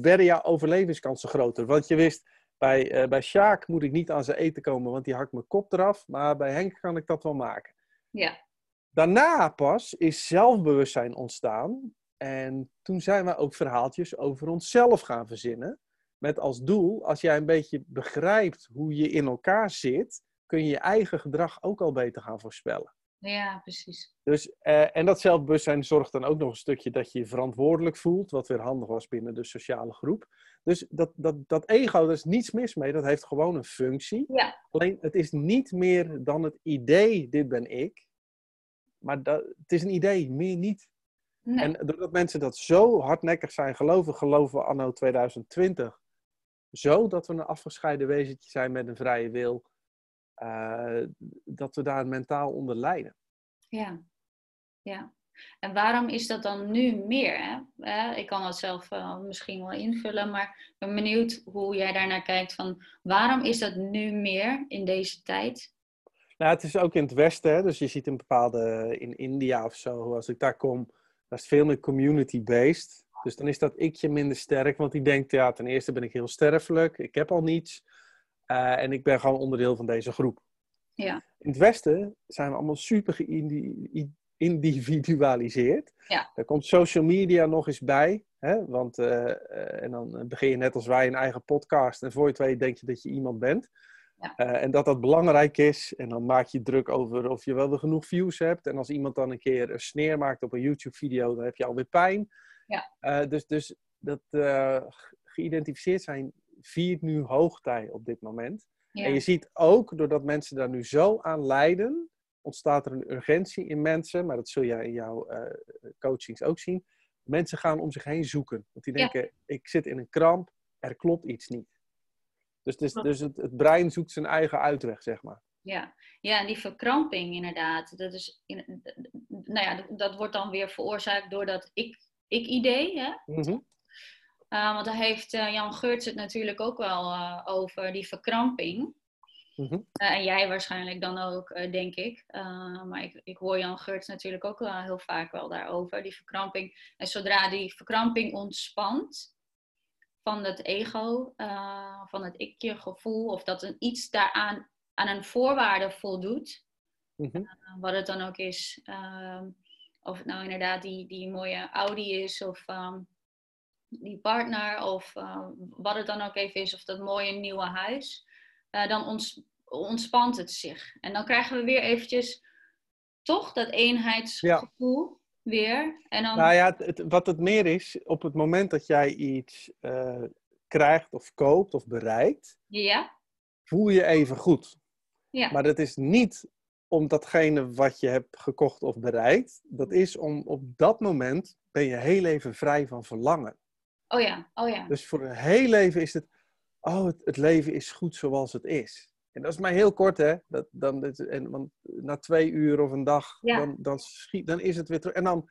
werden jouw overlevingskansen groter. Want je wist, bij, uh, bij Sjaak moet ik niet aan zijn eten komen, want die hakt mijn kop eraf. Maar bij Henk kan ik dat wel maken. Ja. Daarna pas is zelfbewustzijn ontstaan. En toen zijn we ook verhaaltjes over onszelf gaan verzinnen. Met als doel, als jij een beetje begrijpt hoe je in elkaar zit, kun je je eigen gedrag ook al beter gaan voorspellen. Ja, precies. Dus, uh, en dat zelfbewustzijn zorgt dan ook nog een stukje dat je je verantwoordelijk voelt, wat weer handig was binnen de sociale groep. Dus dat, dat, dat ego, daar is niets mis mee, dat heeft gewoon een functie. Ja. Alleen het is niet meer dan het idee, dit ben ik. Maar dat, het is een idee, meer niet. Nee. En doordat mensen dat zo hardnekkig zijn geloven, geloven we anno 2020 zo dat we een afgescheiden wezentje zijn met een vrije wil, uh, dat we daar mentaal onder lijden. Ja, ja. En waarom is dat dan nu meer? Hè? Eh, ik kan dat zelf uh, misschien wel invullen, maar ik ben benieuwd hoe jij daarnaar kijkt. Van waarom is dat nu meer in deze tijd? Nou, het is ook in het Westen, hè? dus je ziet in bepaalde, in India of zo, als ik daar kom, dat is veel meer community-based. Dus dan is dat ikje minder sterk, want die denkt, ja, ten eerste ben ik heel sterfelijk, ik heb al niets. Uh, en ik ben gewoon onderdeel van deze groep. Ja. In het Westen zijn we allemaal super geïndividualiseerd. Ja. Daar komt social media nog eens bij. Hè? Want, uh, uh, en dan begin je net als wij een eigen podcast. En voor je het weet denk je dat je iemand bent. Ja. en dat dat belangrijk is. En dan maak je druk over of je wel weer genoeg views hebt. En als iemand dan een keer een sneer maakt op een YouTube-video, dan heb je alweer pijn. Ja. dus, dus dat geïdentificeerd zijn viert nu hoogtij op dit moment. Ja. En je ziet ook, doordat mensen daar nu zo aan lijden, ontstaat er een urgentie in mensen, maar dat zul jij in jouw uh, coachings ook zien. Mensen gaan om zich heen zoeken. Want die denken, ja. ik zit in een kramp, er klopt iets niet. Dus, dus, dus het, het, brein zoekt zijn eigen uitweg, zeg maar. Ja, ja en die verkramping inderdaad. Dat, is in, nou ja, dat wordt dan weer veroorzaakt door dat ik-idee. Ik mm -hmm. Uh, want daar heeft uh, Jan Geurts het natuurlijk ook wel uh, over, die verkramping. Mm -hmm. en jij waarschijnlijk dan ook, denk ik. maar ik, ik hoor Jan Geurts natuurlijk ook wel heel vaak wel daarover, die verkramping. En zodra die verkramping ontspant van het ego, van het ikje gevoel, of dat een iets daaraan aan een voorwaarde voldoet, mm -hmm. wat het dan ook is. Of het nou inderdaad die, die mooie Audi is, of... Um, die partner of uh, wat het dan ook even is, of dat mooie nieuwe huis, uh, dan ons, ontspant het zich. En dan krijgen we weer eventjes toch dat eenheidsgevoel ja. weer. En dan... Nou ja, het, wat het meer is, op het moment dat jij iets uh, krijgt of koopt of bereikt, ja. voel je even goed. Ja. Maar dat is niet om datgene wat je hebt gekocht of bereikt. Dat is om op dat moment ben je heel even vrij van verlangen. Oh ja, oh ja. Dus voor een heel leven is het, oh, het, het, leven is goed zoals het is. En dat is maar heel kort, hè. Dat, dan, en, want na twee uur of een dag, ja. dan, dan, schiet, dan is het weer terug. En dan,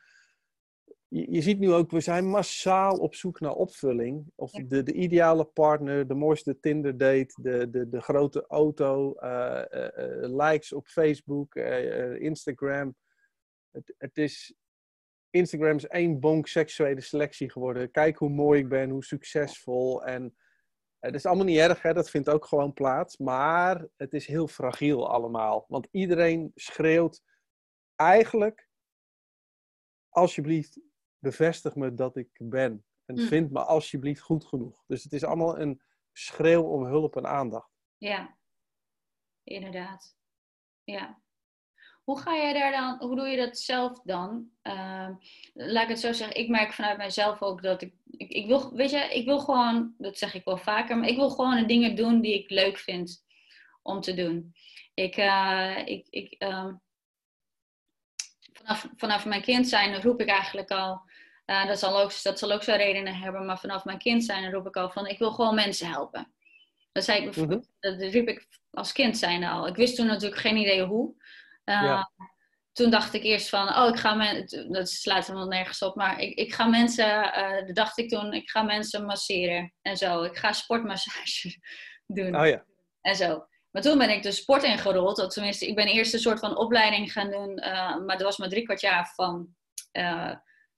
je, je, ziet nu ook, we zijn massaal op zoek naar opvulling. Of Ja. de, de ideale partner, de mooiste Tinder date, de, de, de grote auto, eh, eh, eh, likes op Facebook, Instagram. Het, het is, Instagram is één bonk seksuele selectie geworden. Kijk hoe mooi ik ben, hoe succesvol. En het is allemaal niet erg, hè? dat vindt ook gewoon plaats. Maar het is heel fragiel allemaal. Want iedereen schreeuwt eigenlijk, alsjeblieft, bevestig me dat ik ben. En Mm. vind me alsjeblieft goed genoeg. Dus het is allemaal een schreeuw om hulp en aandacht. Ja, inderdaad. Ja. Hoe ga jij daar dan, hoe doe je dat zelf dan? Uh, laat ik het zo zeggen, ik merk vanuit mijzelf ook dat ik, ik, ik, wil, weet je, ik wil gewoon, dat zeg ik wel vaker, maar ik wil gewoon de dingen doen die ik leuk vind om te doen. Ik, uh, ik, ik uh, vanaf, vanaf mijn kind zijn roep ik eigenlijk al, uh, dat, zal ook, dat zal ook zo redenen hebben, maar vanaf mijn kind zijn roep ik al van, ik wil gewoon mensen helpen. Dat, zei ik, Mhm. dat riep ik als kind zijn al. Ik wist toen natuurlijk geen idee hoe. Uh, Ja. toen dacht ik eerst van, oh, ik ga mensen, dat slaat helemaal nergens op, maar ik, ik ga mensen, uh, dacht ik toen, ik ga mensen masseren en zo. Ik ga sportmassage doen. Oh ja. En zo. Maar toen ben ik de sport ingerold. Tenminste, ik ben eerst een soort van opleiding gaan doen. Uh, maar dat was maar drie kwart jaar van. Uh,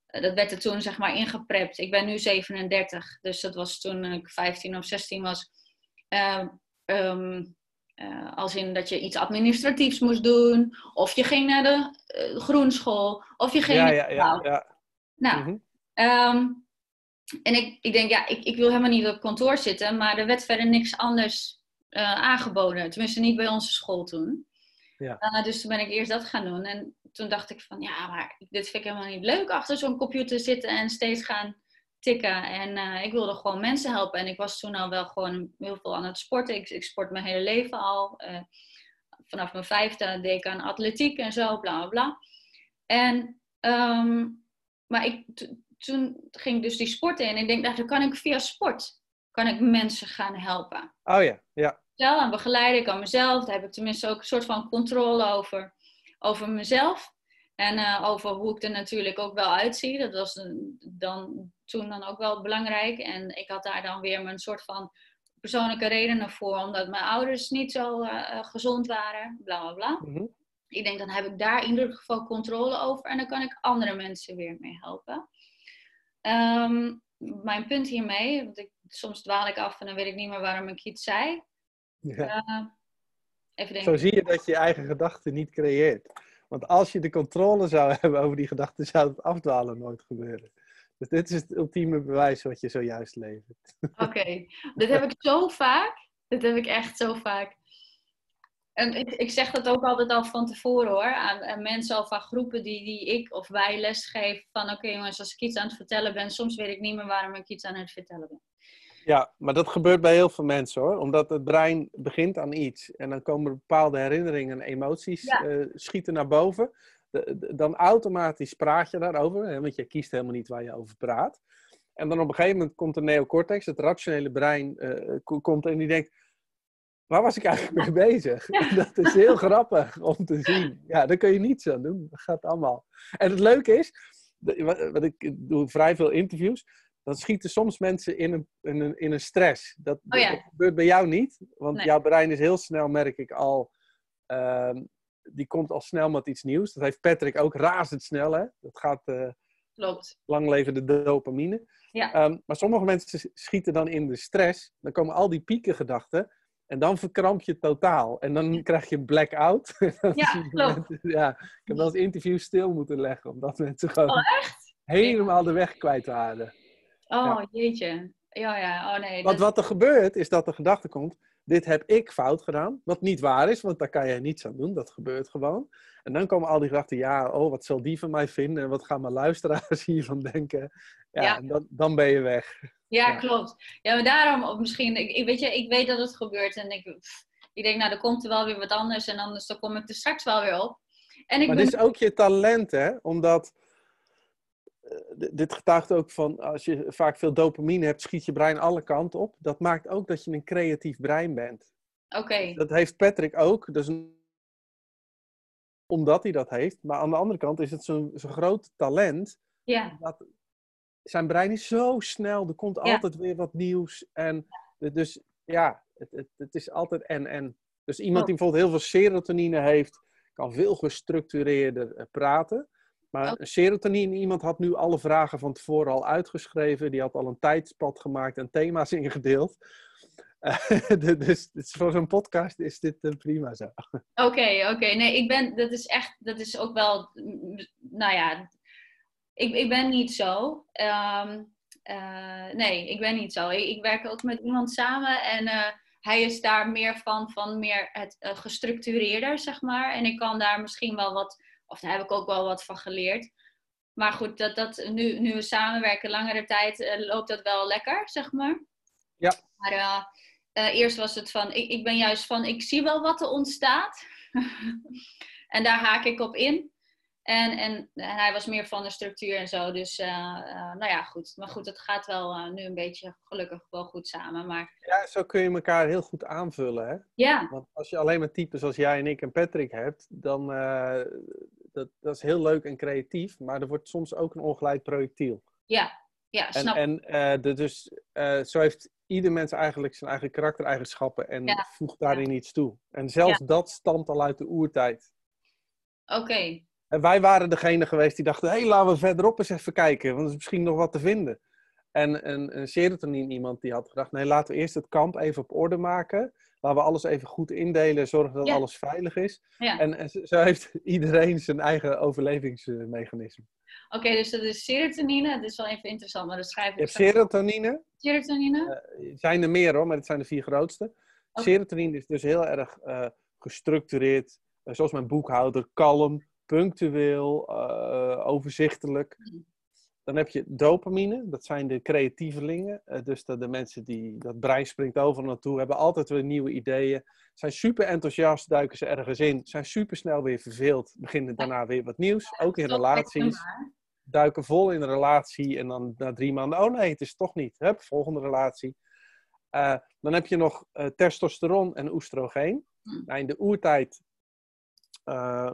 dat werd er toen zeg maar ingeprept. Ik ben nu 37. Dus dat was toen ik 15 of 16 was. Uh, um, als in dat je iets administratiefs moest doen. Of je ging naar de groenschool. Of je ging ja, ja, ja, ja. Nou, mm um, en ik, ik denk, ja, ik, ik wil helemaal niet op kantoor zitten. Maar er werd verder niks anders uh, aangeboden. Tenminste, niet bij onze school toen. Ja. Uh, dus toen ben ik eerst dat gaan doen. En toen dacht ik van, ja, maar dit vind ik helemaal niet leuk achter zo'n computer zitten en steeds gaan tikken. En uh, ik wilde gewoon mensen helpen. En ik was toen al wel gewoon heel veel aan het sporten. Ik, ik sport mijn hele leven al. vanaf mijn vijfde deed ik aan atletiek en zo, bla bla bla. En, um, maar ik, toen ging ik dus die sport in. En ik denk, nou, dan kan ik via sport kan ik mensen gaan helpen. Oh ja, ja. Zelf aan begeleiden, ik kan mezelf. Daar heb ik tenminste ook een soort van controle over, over mezelf. En uh, over hoe ik er natuurlijk ook wel uitzie. Dat was dan, toen dan ook wel belangrijk. En ik had daar dan weer mijn soort van persoonlijke redenen voor. Omdat mijn ouders niet zo uh, gezond waren. Bla bla bla. Mm -hmm. Ik denk, dan heb ik daar in ieder geval controle over. En dan kan ik andere mensen weer mee helpen. Um, mijn punt hiermee, want ik, soms dwaal ik af en dan weet ik niet meer waarom ik iets zei. Ja. Uh, even denken. Zo zie je dat je je eigen gedachten niet creëert. Want als je de controle zou hebben over die gedachten, zou het afdwalen nooit gebeuren. Dus dit is het ultieme bewijs wat je zojuist levert. Oké, dit heb ik zo vaak. Dit heb ik echt zo vaak. En ik, ik, zeg dat ook altijd al van tevoren hoor, aan, aan, mensen of aan groepen die, die ik of wij lesgeven. Van oké jongens, als ik iets aan het vertellen ben, soms weet ik niet meer waarom ik iets aan het vertellen ben. Ja, maar dat gebeurt bij heel veel mensen hoor. Omdat het brein begint aan iets. En dan komen bepaalde herinneringen en emoties ja. uh, schieten naar boven. De, de, dan automatisch praat je daarover, hè, want je kiest helemaal niet waar je over praat. En dan op een gegeven moment komt de neocortex, het rationele brein, uh, komt en die denkt waar was ik eigenlijk mee bezig? Dat is heel grappig om te zien. Ja, daar kun je niets aan doen. Dat gaat allemaal. En het leuke is, wat ik doe vrij veel interviews, dan schieten soms mensen in een, in een, in een stress. Dat, oh ja. dat, gebeurt bij jou niet, want nee. jouw brein is heel snel, merk ik al, uh, die komt al snel met iets nieuws. Dat heeft Patrick ook razendsnel, hè? Dat gaat... Uh, Klopt. Lang leven de dopamine. Ja. Um, maar sommige mensen schieten dan in de stress. Dan komen al die piekengedachten. En dan verkramp je totaal. En dan krijg je een blackout. Ja, klopt. ja, ik heb wel eens interviews stil moeten leggen. Omdat mensen gewoon oh, echt? helemaal de weg kwijt waren. Oh, ja. jeetje. Ja, ja. Oh, nee. Want dat... wat er gebeurt, is dat de gedachte komt... Dit heb ik fout gedaan. Wat niet waar is, want daar kan je niets aan doen. Dat gebeurt gewoon. En dan komen al die gedachten... Ja, oh, wat zal die van mij vinden? En wat gaan mijn luisteraars hiervan denken? Ja, ja. En dan, dan ben je weg. Ja, klopt. Ja, maar daarom, of misschien, ik, weet je, ik weet dat het gebeurt en ik, pff, ik denk, nou, er komt er wel weer wat anders en anders dan kom ik er straks wel weer op. En ik maar ben... dit is ook je talent, hè? Omdat, uh, dit getuigt ook van, als je vaak veel dopamine hebt, schiet je brein alle kanten op. Dat maakt ook dat je een creatief brein bent. Oké. Okay. Dat heeft Patrick ook, dus omdat hij dat heeft. Maar aan de andere kant is het zo'n zo groot talent. Ja. Dat, zijn brein is zo snel. Er komt altijd weer wat nieuws. En dus ja, het, het, het, is altijd en en. Dus iemand die bijvoorbeeld heel veel serotonine heeft, kan veel gestructureerder uh, praten. Maar oh. serotonine, iemand had nu alle vragen van tevoren al uitgeschreven. Die had al een tijdspad gemaakt en thema's ingedeeld. Uh, dus, dus, voor zo'n podcast is dit uh, prima zo. Oké, okay, oké. Okay. Nee, ik ben, dat is echt, dat is ook wel, nou ja, ik, ik ben niet zo. Um, uh, nee, ik ben niet zo. Ik, ik, werk ook met iemand samen en uh, hij is daar meer van, van meer het uh, gestructureerder, zeg maar. En ik kan daar misschien wel wat, of daar heb ik ook wel wat van geleerd. Maar goed, dat, dat, nu, nu we samenwerken langere tijd, loopt dat wel lekker, zeg maar. Ja. Maar eerst was het van, ik, ik ben juist van, ik zie wel wat er ontstaat. en daar haak ik op in. En, en, en, hij was meer van de structuur en zo. Dus uh, uh, nou ja, goed. Maar goed, het gaat wel uh, nu een beetje gelukkig wel goed samen. Maar... Ja, zo kun je elkaar heel goed aanvullen. Hè? Ja. Want als je alleen maar types als jij en ik en Patrick hebt, dan, dat, dat is heel leuk en creatief, maar er wordt soms ook een ongeleid projectiel. Ja, ja, snap En, en de, dus zo heeft ieder mens eigenlijk zijn eigen karaktereigenschappen en Ja. voegt daarin iets toe. En zelfs dat stamt al uit de oertijd. Oké. En wij waren degene geweest die dachten, hé, hey, laten we verderop eens even kijken, want er is misschien nog wat te vinden. En een, een serotonine iemand die had gedacht, nee, laten we eerst het kamp even op orde maken. Laten we alles even goed indelen, zorgen dat Ja. alles veilig is. Ja. En, en zo heeft iedereen zijn eigen overlevingsmechanisme. Oké, dus dat is serotonine. Dat is wel even interessant, maar dat schrijf Je ik hebt op. serotonine, Serotonine? er zijn er meer hoor, maar dit zijn de vier grootste. Serotonine is dus heel erg eh, gestructureerd, eh, zoals mijn boekhouder, kalm, punctueel, eh, overzichtelijk. Mhm. Dan heb je dopamine, dat zijn de creatievelingen. eh, dus de, de mensen die, dat brein springt over naartoe, hebben altijd weer nieuwe ideeën. Zijn super enthousiast, duiken ze ergens in. Zijn super snel weer verveeld, beginnen daarna weer wat nieuws. Ook in relaties duiken vol in een relatie en dan na drie maanden, oh nee, het is toch niet. Hup, volgende relatie. Eh, dan heb je nog testosteron en oestrogeen. Hm. Nou, in de oertijd eh,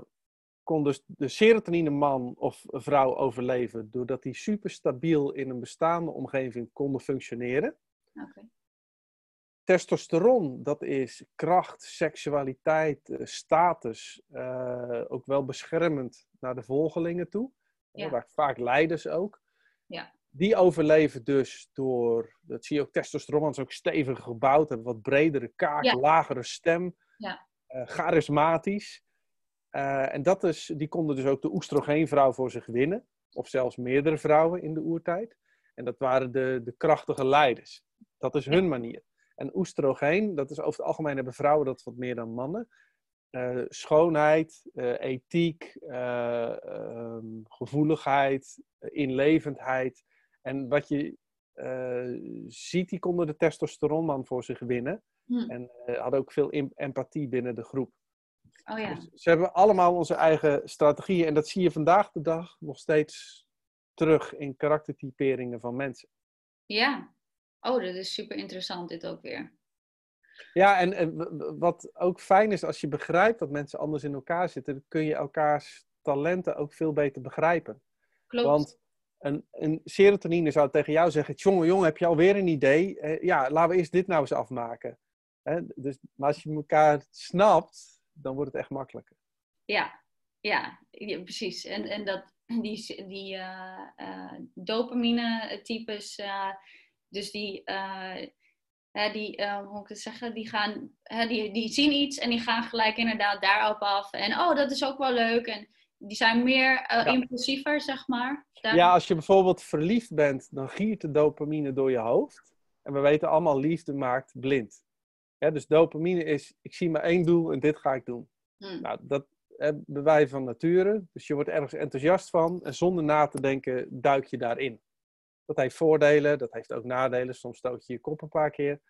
kon dus de serotonine man of vrouw overleven doordat die super stabiel in een bestaande omgeving konden functioneren. Testosteron, dat is kracht, seksualiteit, eh, status, eh, ook wel beschermend naar de volgelingen toe. Ja. Waar vaak leiders ook. Ja. Die overleven dus door, dat zie je ook, testosteron is ook stevig gebouwd, hebben wat bredere kaak, Ja. lagere stem, Ja. eh, charismatisch. Eh, en dat is, die konden dus ook de oestrogeenvrouw voor zich winnen, of zelfs meerdere vrouwen in de oertijd. En dat waren de, de krachtige leiders. Dat is hun manier. En oestrogeen, dat is over het algemeen hebben vrouwen dat wat meer dan mannen. Eh, schoonheid, eh, ethiek, eh, ehm, gevoeligheid, inlevendheid. En wat je ziet, die konden de testosteronman voor zich winnen. Hm. En hadden ook veel em- empathie binnen de groep. Oh ja. Dus ze hebben allemaal onze eigen strategieën. En dat zie je vandaag de dag nog steeds terug in karaktertyperingen van mensen. Ja. Oh, dat is super interessant dit ook weer. Ja, en, en wat ook fijn is als je begrijpt dat mensen anders in elkaar zitten, dan kun je elkaars talenten ook veel beter begrijpen. Klopt. Want een, een serotonine zou tegen jou zeggen: Jongen, jongen, heb je alweer een idee? Eh, ja, laten we eerst dit nou eens afmaken. Hè? Dus, maar als je elkaar snapt, dan wordt het echt makkelijker. Ja, ja, ja, precies. En, en dat, die, die eh, eh, dopamine-types, eh, dus die, hè, die hoe moet ik het zeggen, die, gaan, hè, die, die zien iets en die gaan gelijk inderdaad daarop af. En oh, dat is ook wel leuk. En die zijn meer Ja. impulsiever, zeg maar. Daar- Ja, als je bijvoorbeeld verliefd bent, dan giert de dopamine door je hoofd. En we weten allemaal, liefde maakt blind. Hè, dus dopamine is, ik zie maar één doel en dit ga ik doen. Hm. Nou, dat hebben wij van nature. Dus je wordt ergens enthousiast van en zonder na te denken duik je daarin. Dat heeft voordelen, dat heeft ook nadelen. Soms stoot je je kop een paar keer.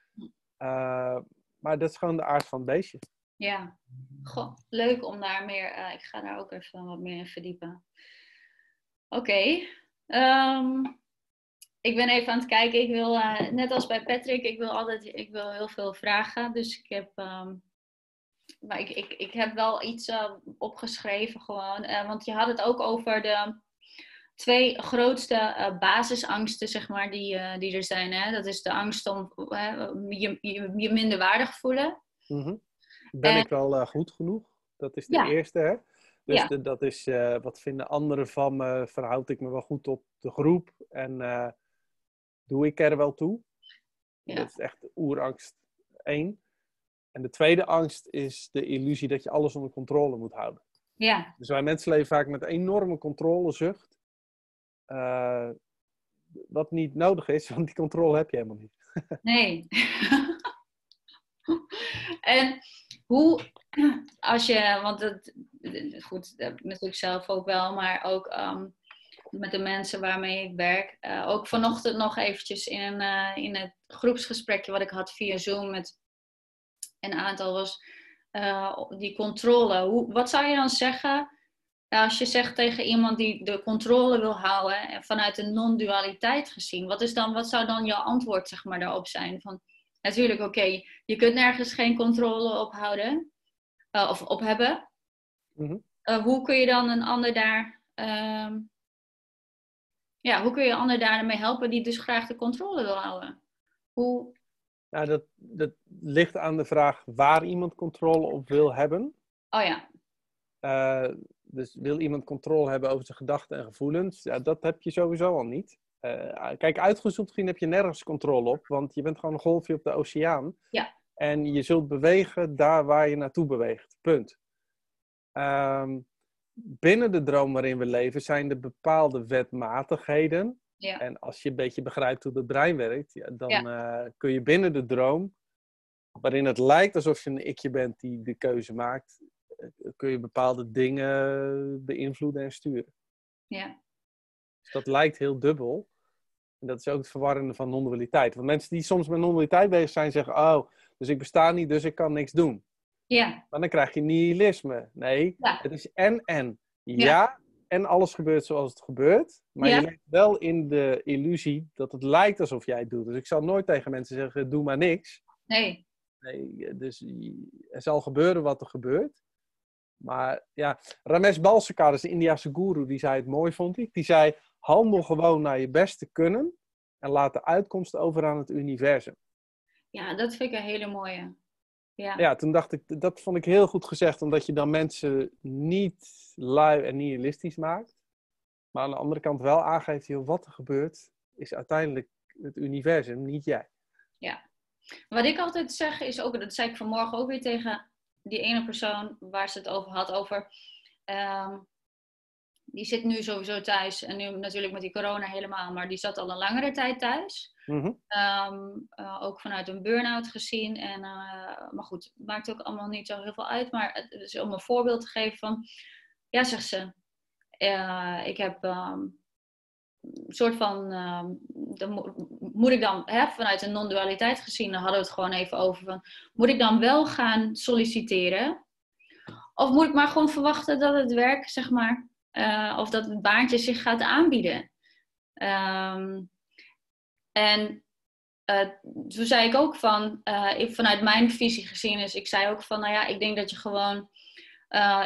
Uh, maar dat is gewoon de aard van het beestje. Ja, Goh, leuk om daar meer. Uh, ik ga daar ook even wat meer in verdiepen. Oké. Okay. Um, ik ben even aan het kijken. Ik wil, uh, net als bij Patrick, ik wil altijd ik wil heel veel vragen. Dus ik heb. Um, maar ik, ik, ik heb wel iets uh, opgeschreven gewoon. Uh, want je had het ook over de twee grootste basisangsten, zeg maar, die, die er zijn. Hè? Dat is de angst om je, je, je minder waardig voelen. Mm-hmm. Ben en, ik wel goed genoeg? Dat is de ja. eerste, hè? Dus ja. de, dat is, wat vinden anderen van me? Verhoud ik me wel goed op de groep? En doe ik er wel toe? Ja. Dat is echt oerangst één. En de tweede angst is de illusie dat je alles onder controle moet houden. Ja. Dus wij mensen leven vaak met enorme controlezucht. Uh, wat niet nodig is, want die controle heb je helemaal niet. nee. en hoe, als je, want het, goed, dat natuurlijk zelf ook wel, maar ook um, met de mensen waarmee ik werk. Uh, ook vanochtend nog eventjes in, uh, in het groepsgesprekje wat ik had via Zoom met een aantal was uh, die controle. Hoe, wat zou je dan zeggen als je zegt tegen iemand die de controle wil houden en vanuit een non-dualiteit gezien? Wat, is dan, wat zou dan jouw antwoord zeg maar, daarop zijn? Van, natuurlijk, oké, okay, je kunt nergens geen controle op houden of op hebben. Uh, hoe kun je dan een ander daar... ehm, ja, hoe kun je een ander daarmee helpen die dus graag de controle wil houden? Hoe... Nou, dat, dat ligt aan de vraag waar iemand controle op wil hebben. Oh ja. Uh, dus wil iemand controle hebben over zijn gedachten en gevoelens? Ja, dat heb je sowieso al niet. Uh, kijk, uitgezoomd gezien heb je nergens controle op, want je bent gewoon een golfje op de oceaan. Ja. En je zult bewegen daar waar je naartoe beweegt. Punt. Um, binnen de droom waarin we leven zijn er bepaalde wetmatigheden. Ja. En als je een beetje begrijpt hoe het brein werkt, ja, dan Ja. uh, kun je binnen de droom, waarin het lijkt alsof je een ikje bent die de keuze maakt, uh, kun je bepaalde dingen beïnvloeden en sturen. Ja. Dus dat lijkt heel dubbel. En dat is ook het verwarrende van non-dualiteit. Want mensen die soms met non-dualiteit bezig zijn, zeggen: Oh, dus ik besta niet, dus ik kan niks doen. Ja. Maar dan krijg je nihilisme. Nee, Ja. het is en en. Ja, Ja. en alles gebeurt zoals het gebeurt. Maar Ja. je leeft wel in de illusie dat het lijkt alsof jij het doet. Dus ik zal nooit tegen mensen zeggen: Doe maar niks. Nee. Nee, dus er zal gebeuren wat er gebeurt. Maar ja, Ramesh Balsekar, is de Indiase guru, die zei het mooi, vond ik. Die zei, handel gewoon naar je beste kunnen en laat de uitkomst over aan het universum. Ja, dat vind ik een hele mooie. Ja. Ja, toen dacht ik, dat vond ik heel goed gezegd, omdat je dan mensen niet lui en nihilistisch maakt. Maar aan de andere kant wel aangeeft, joh, wat er gebeurt, is uiteindelijk het universum, niet jij. Wat ik altijd zeg is ook, dat zei ik vanmorgen ook weer tegen die ene persoon waar ze het over had, over. ehm, die zit nu sowieso thuis en nu natuurlijk met die corona helemaal, maar die zat al een langere tijd thuis. Mhm. Ehm, eh, ook vanuit een burn-out gezien. En, eh, maar goed, het maakt ook allemaal niet zo heel veel uit. Maar het is om een voorbeeld te geven van... Ja, zegt ze. eh, ik heb ehm, een soort van... ehm, dan mo- moet ik dan, hè, vanuit een non-dualiteit gezien... dan hadden we het gewoon even over van... Moet ik dan wel gaan solliciteren? Of moet ik maar gewoon verwachten dat het werk, zeg maar... eh, of dat het baantje zich gaat aanbieden? Ehm, en eh, toen zei ik ook van, eh, ik, vanuit mijn visie gezien is, ik zei ook van, nou ja, ik denk dat je gewoon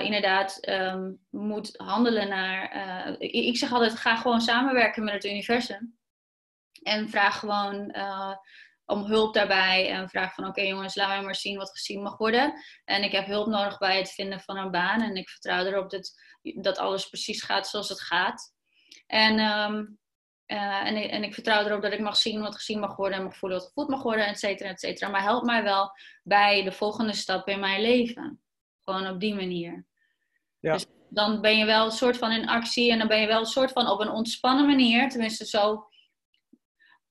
inderdaad ehm, moet handelen naar, ik, zeg altijd, ga gewoon samenwerken met het universum. En vraag gewoon om hulp daarbij en vraag van, oké jongens, laat mij maar zien wat gezien mag worden. En ik heb hulp nodig bij het vinden van een baan en ik vertrouw erop dat, dat alles precies gaat zoals het gaat. En ehm, uh, en, ik, en ik vertrouw erop dat ik mag zien wat gezien mag worden en mag voelen wat gevoeld mag worden, et cetera, et cetera. Maar help mij wel bij de volgende stap in mijn leven. Gewoon op die manier. Ja. Dus dan ben je wel een soort van in actie en dan ben je wel een soort van op een ontspannen manier, tenminste zo,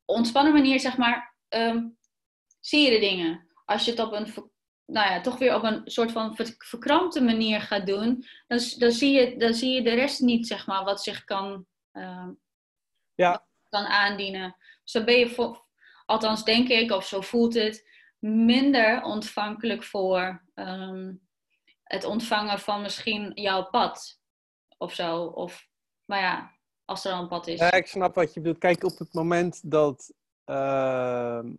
ontspannen manier zeg maar, ehm, zie je de dingen. Als je het op een, nou ja, toch weer op een soort van ver- verkrampte manier gaat doen, dan, dan, zie, je, dan zie je de rest niet, zeg maar, wat zich kan... ehm, Ja, kan aandienen. Dus dan ben je, althans denk ik, of zo voelt het, minder ontvankelijk voor ehm, het ontvangen van misschien jouw pad of zo. Of, maar ja, als er al een pad is. Ja, ik snap wat je bedoelt. Kijk, op het moment dat. Ehm,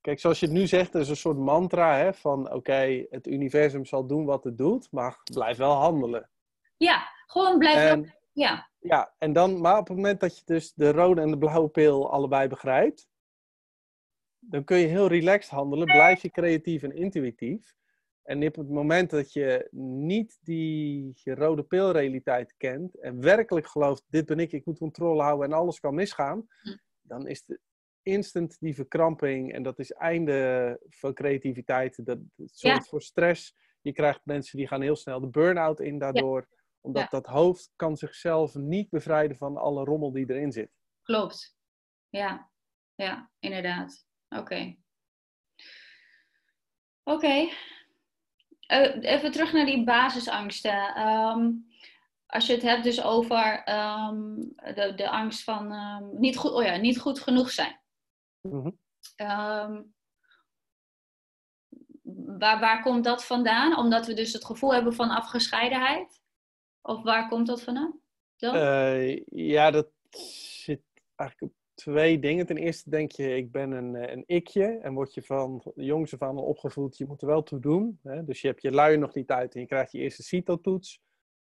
kijk, zoals je het nu zegt, is een soort mantra hè, van: oké, het universum zal doen wat het doet, maar blijf wel handelen. Ja, gewoon blijven. En, Ja, ja, en dan, maar op het moment dat je dus de rode en de blauwe pil allebei begrijpt, dan kun je heel relaxed handelen, blijf je creatief en intuïtief. En op het moment dat je niet die rode pilrealiteit kent en werkelijk gelooft, dit ben ik, ik moet controle houden en alles kan misgaan, Hm. dan is het instant die verkramping en dat is einde van creativiteit. Dat, dat zorgt Ja. voor stress. Je krijgt mensen die gaan heel snel de burn-out in daardoor, omdat Ja. dat hoofd kan zichzelf niet bevrijden van alle rommel die erin zit. klopt. Ja, ja, inderdaad. Oké. Oké. Eh, even terug naar die basisangsten. Ehm, als je het hebt dus over ehm, de, de angst van ehm, niet, goed, oh ja, niet goed genoeg zijn. Mhm. Ehm, waar, waar komt dat vandaan? Omdat we dus het gevoel hebben van afgescheidenheid? Of waar komt dat vandaan? Eh, ja, dat zit eigenlijk op twee dingen. Ten eerste denk je, ik ben een, eh, een ikje. En word je van jongs af aan al opgevoed, je moet er wel toe doen. Hè? Dus je hebt je lui nog niet uit en je krijgt je eerste CITO-toets.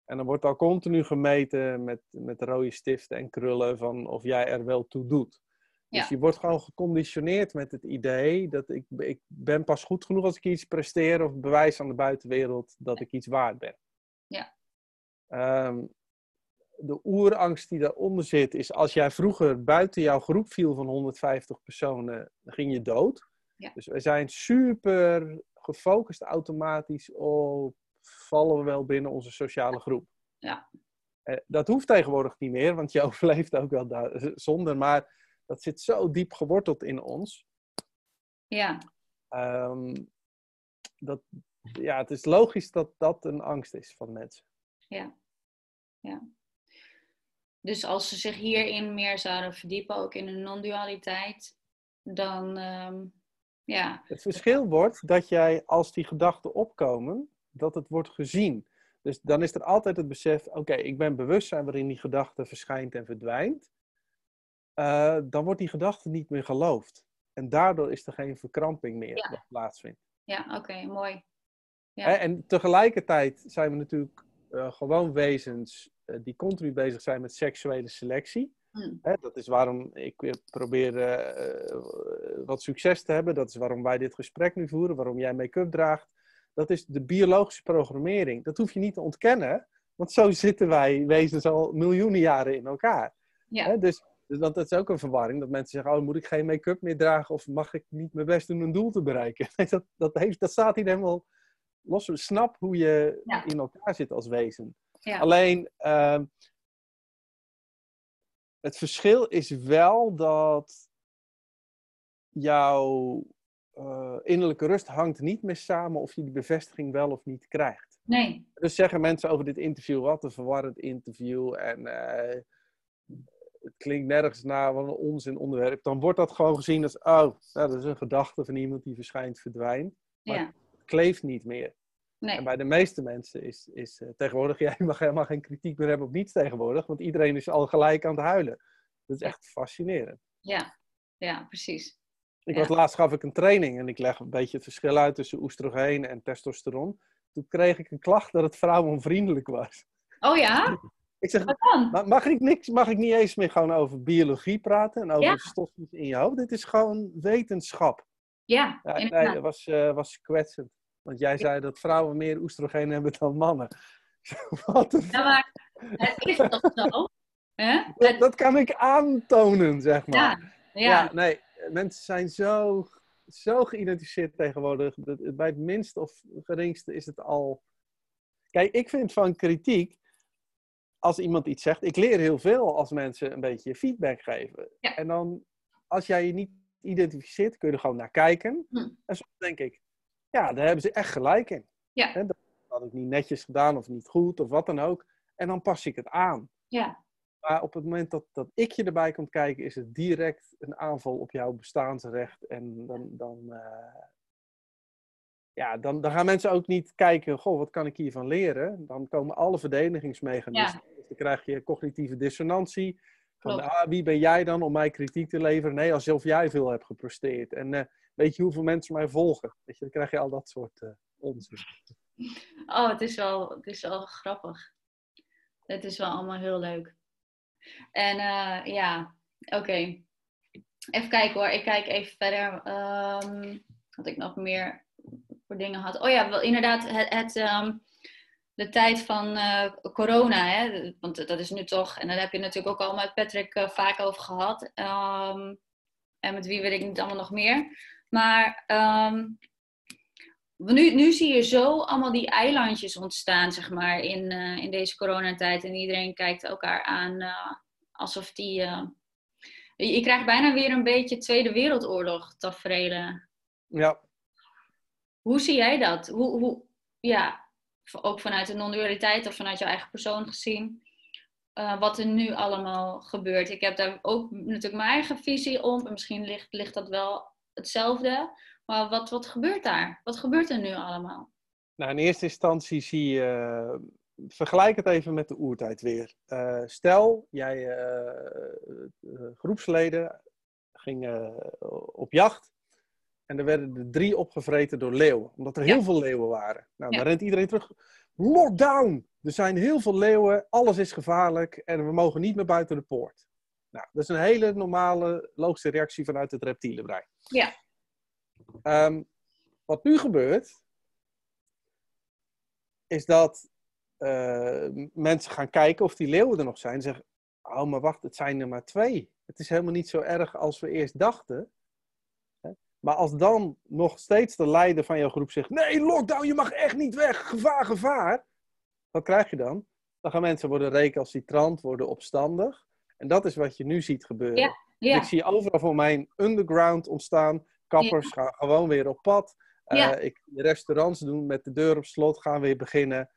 En dan wordt al continu gemeten met, met rode stiften en krullen van of jij er wel toe doet. Dus je wordt gewoon geconditioneerd met het idee dat ik, ik ben pas goed genoeg als ik iets presteer of bewijs aan de buitenwereld dat ik iets waard ben. Ja. Ehm, de oerangst die daaronder zit is als jij vroeger buiten jouw groep viel van 150 personen, dan ging je dood. Ja. Dus we zijn super gefocust automatisch op vallen we wel binnen onze sociale groep. Ja. Eh, dat hoeft tegenwoordig niet meer, want je overleeft ook wel daar, zonder. Maar dat zit zo diep geworteld in ons. Ja, Ehm, dat, ja, het is logisch dat dat een angst is van mensen. ja, ja. Dus als ze zich hierin meer zouden verdiepen, ook in hun non-dualiteit, dan ehm, ja, Het verschil wordt dat jij, als die gedachten opkomen, dat het wordt gezien. Dus dan is er altijd het besef, oké, ik ben bewustzijn waarin die gedachte verschijnt en verdwijnt. Eh, dan wordt die gedachte niet meer geloofd. En daardoor is er geen verkramping meer Ja. dat plaatsvindt. ja, oké, mooi. Ja. Hè, En tegelijkertijd zijn we natuurlijk eh, gewoon wezens eh, die continu bezig zijn met seksuele selectie. Hm. Hè, dat is waarom ik probeer wat succes te hebben. Dat is waarom wij dit gesprek nu voeren, waarom jij make-up draagt. Dat is de biologische programmering. Dat hoef je niet te ontkennen, want zo zitten wij wezens al miljoenen jaren in elkaar. Ja. Hè, dus, dus want dat is ook een verwarring, dat mensen zeggen, oh, moet ik geen make-up meer dragen of mag ik niet mijn best doen een doel te bereiken? Dat, dat, heeft, dat staat hier helemaal los. Snap hoe je Ja. in elkaar zit als wezen. Ja. Alleen, ehm, het verschil is wel dat jouw eh, innerlijke rust hangt niet meer samen of je die bevestiging wel of niet krijgt. Nee, Dus zeggen mensen over dit interview, wat een verwarrend interview en eh, het klinkt nergens naar, wat een onzin onderwerp. Dan wordt dat gewoon gezien als, oh, nou, dat is een gedachte van iemand die verschijnt, verdwijnt. Maar ja, het kleeft niet meer. nee, En bij de meeste mensen is, is eh, tegenwoordig, jij mag helemaal geen kritiek meer hebben op niets tegenwoordig, want iedereen is al gelijk aan het huilen. Dat is echt fascinerend. ja, ja, precies. Ik Ja. was laatst gaf ik een training en ik leg een beetje het verschil uit tussen oestrogeen en testosteron. Toen kreeg ik een klacht dat het vrouwenvriendelijk was. Oh ja? Ik zeg, Wat dan? "Ma- mag ik, niks, mag ik niet eens meer gewoon over biologie praten en over Ja. stofjes in je hoofd? Dit is gewoon wetenschap. Ja, Ja, nee, dat was, eh, was kwetsend. Want jij zei dat vrouwen meer oestrogeen hebben dan mannen. Wat een Ja, maar het is toch zo? Dat, dat kan ik aantonen, zeg maar. ja, Ja, ja, nee, mensen zijn zo, zo geïdentificeerd tegenwoordig. Dat bij het minste of geringste is het al. Kijk, ik vind van kritiek, als iemand iets zegt, ik leer heel veel als mensen een beetje feedback geven. Ja. En dan, als jij je niet identificeert, kun je er gewoon naar kijken. Hm. En soms denk ik, ja, daar hebben ze echt gelijk in. Ja. Dat had ik niet netjes gedaan of niet goed of wat dan ook. En dan pas ik het aan. ja, Maar op het moment dat, dat ik je erbij komt kijken, is het direct een aanval op jouw bestaansrecht. En dan, dan, eh, ja, dan, dan gaan mensen ook niet kijken, goh, wat kan ik hiervan leren? Dan komen alle verdedigingsmechanismen. Dus dan krijg je cognitieve dissonantie. Van, ah, wie ben jij dan om mij kritiek te leveren? Nee, alsof jij veel hebt gepresteerd. En eh, weet je hoeveel mensen mij volgen? Weet je, dan krijg je al dat soort eh, onzin. Oh, het is wel, het is wel grappig. Het is wel allemaal heel leuk. En eh, ja, oké. Even kijken hoor. Ik kijk even verder. Ehm, wat ik nog meer voor dingen had. Oh ja, wel, inderdaad, het, ehm, de tijd van eh, corona. Hè? Want dat is nu toch, en daar heb je natuurlijk ook al met Patrick eh, vaak over gehad. Ehm, en met wie weet ik niet allemaal nog meer. Maar ehm, nu, nu zie je zo allemaal die eilandjes ontstaan, zeg maar, in, eh, in deze coronatijd. En iedereen kijkt elkaar aan alsof die... je krijgt bijna weer een beetje Tweede Wereldoorlog tafereelen. Ja, Hoe zie jij dat? Hoe, hoe, ja, ook vanuit de non-dualiteit of vanuit jouw eigen persoon gezien. eh, wat er nu allemaal gebeurt. Ik heb daar ook natuurlijk mijn eigen visie op. En misschien ligt, ligt dat wel hetzelfde. Maar wat, wat gebeurt daar? Wat gebeurt er nu allemaal? Nou, in eerste instantie zie je. eh, vergelijk het even met de oertijd weer. Eh, stel, jij groepsleden gingen op jacht. En er werden er drie opgevreten door leeuwen. Omdat er Ja. heel veel leeuwen waren. Nou, Ja. dan rent iedereen terug. lockdown! Er zijn heel veel leeuwen, alles is gevaarlijk en we mogen niet meer buiten de poort. Nou, dat is een hele normale, logische reactie vanuit het reptiele brein. Ja. Ehm, wat nu gebeurt, is dat uh, mensen gaan kijken of die leeuwen er nog zijn. En zeggen, oh maar wacht, het zijn er maar twee. Het is helemaal niet zo erg als we eerst dachten. Maar als dan nog steeds de leider van jouw groep zegt: Nee, lockdown, je mag echt niet weg, gevaar, gevaar. Wat krijg je dan? Dan gaan mensen worden recalcitrant, worden opstandig. En dat is wat je nu ziet gebeuren. Ja, ja. Ik zie overal voor mij een underground ontstaan. Kappers gaan gewoon weer op pad. Uh, ik, restaurants doen met de deur op slot, gaan weer beginnen.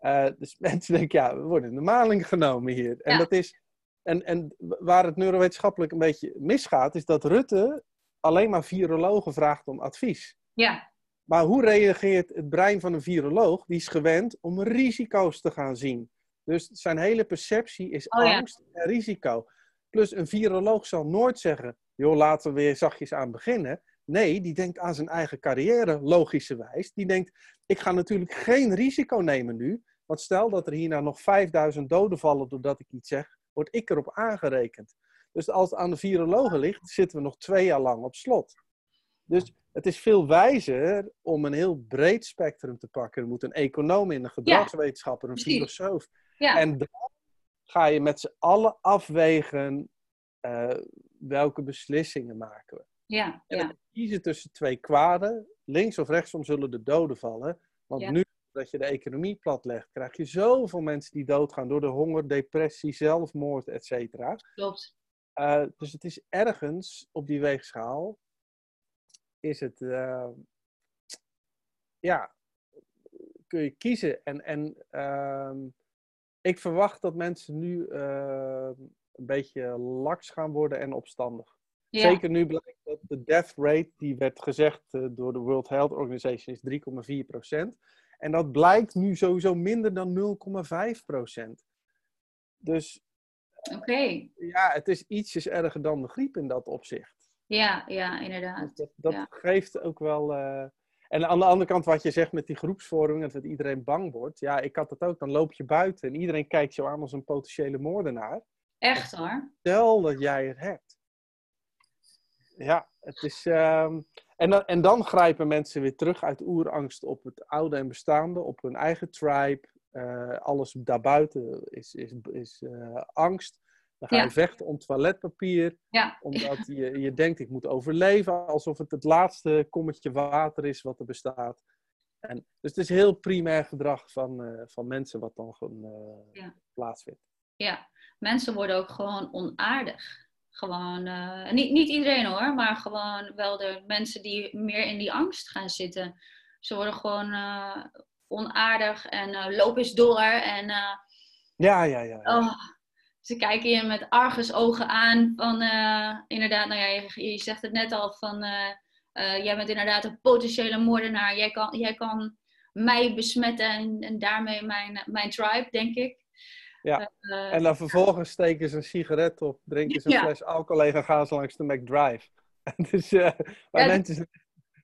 Uh, dus mensen denken, ja, we worden in de maling genomen hier. En, dat is, en, en waar het neurowetenschappelijk een beetje misgaat, is dat Rutte alleen maar virologen vraagt om advies. Ja. Maar hoe reageert het brein van een viroloog? Die is gewend om risico's te gaan zien. Dus zijn hele perceptie is Oh, ja. angst en risico. Plus een viroloog zal nooit zeggen, joh, laten we weer zachtjes aan beginnen. Nee, die denkt aan zijn eigen carrière, logischerwijs. Die denkt, ik ga natuurlijk geen risico nemen nu. Want stel dat er hierna nog 5000 doden vallen doordat ik iets zeg, word ik erop aangerekend. Dus als het aan de virologen ligt, zitten we nog twee jaar lang op slot. Dus het is veel wijzer om een heel breed spectrum te pakken. Er moet een econoom in, een gedragswetenschapper, een filosoof. Ja. En dan ga je met z'n allen afwegen eh, welke beslissingen maken we. Ja. En Ja. dan kiezen tussen twee kwaden. Links of rechtsom zullen de doden vallen. Want Ja. nu dat je de economie platlegt, krijg je zoveel mensen die doodgaan door de honger, depressie, zelfmoord, et cetera. Klopt. Eh, dus het is ergens op die weegschaal, is het, eh, ja, kun je kiezen. En, en ehm, ik verwacht dat mensen nu eh, een beetje laks gaan worden en opstandig. Ja. Zeker nu blijkt dat de death rate, die werd gezegd eh, door de World Health Organization, is 3,4%. En dat blijkt nu sowieso minder dan 0,5%. Dus Oké. ja, het is ietsjes erger dan de griep in dat opzicht. Ja, ja, inderdaad. Dus dat dat Ja. geeft ook wel. eh, En aan de andere kant, wat je zegt met die groepsvorming, dat iedereen bang wordt. Ja, ik had dat ook. Dan loop je buiten en iedereen kijkt je aan als een potentiële moordenaar. Echt hoor. Stel dat jij het hebt. Ja, het is. ehm, En, dan, en dan grijpen mensen weer terug uit oerangst op het oude en bestaande, op hun eigen tribe. Eh, alles daarbuiten is, is, is eh, angst. Dan ga je Ja. vechten om toiletpapier Ja. omdat je, je denkt, ik moet overleven, alsof het het laatste kommetje water is wat er bestaat. En, dus het is heel primair gedrag van, eh, van mensen wat dan gewoon Ja. plaatsvindt. Ja, mensen worden ook gewoon onaardig. Gewoon, niet, niet iedereen hoor, maar gewoon wel de mensen die meer in die angst gaan zitten. Ze worden gewoon onaardig en eh loop eens door. En eh, Ja, ja, ja. oh, ze kijken je met argusogen aan van, eh, inderdaad, nou ja, je, je zegt het net al, van jij bent inderdaad een potentiële moordenaar. Jij kan, jij kan mij besmetten en, en daarmee mijn, mijn tribe, denk ik. Ja. En dan vervolgens steken ze een sigaret op, drinken ze een Ja. fles alcohol en gaan ze langs de McDrive. dus Ja, mensen zijn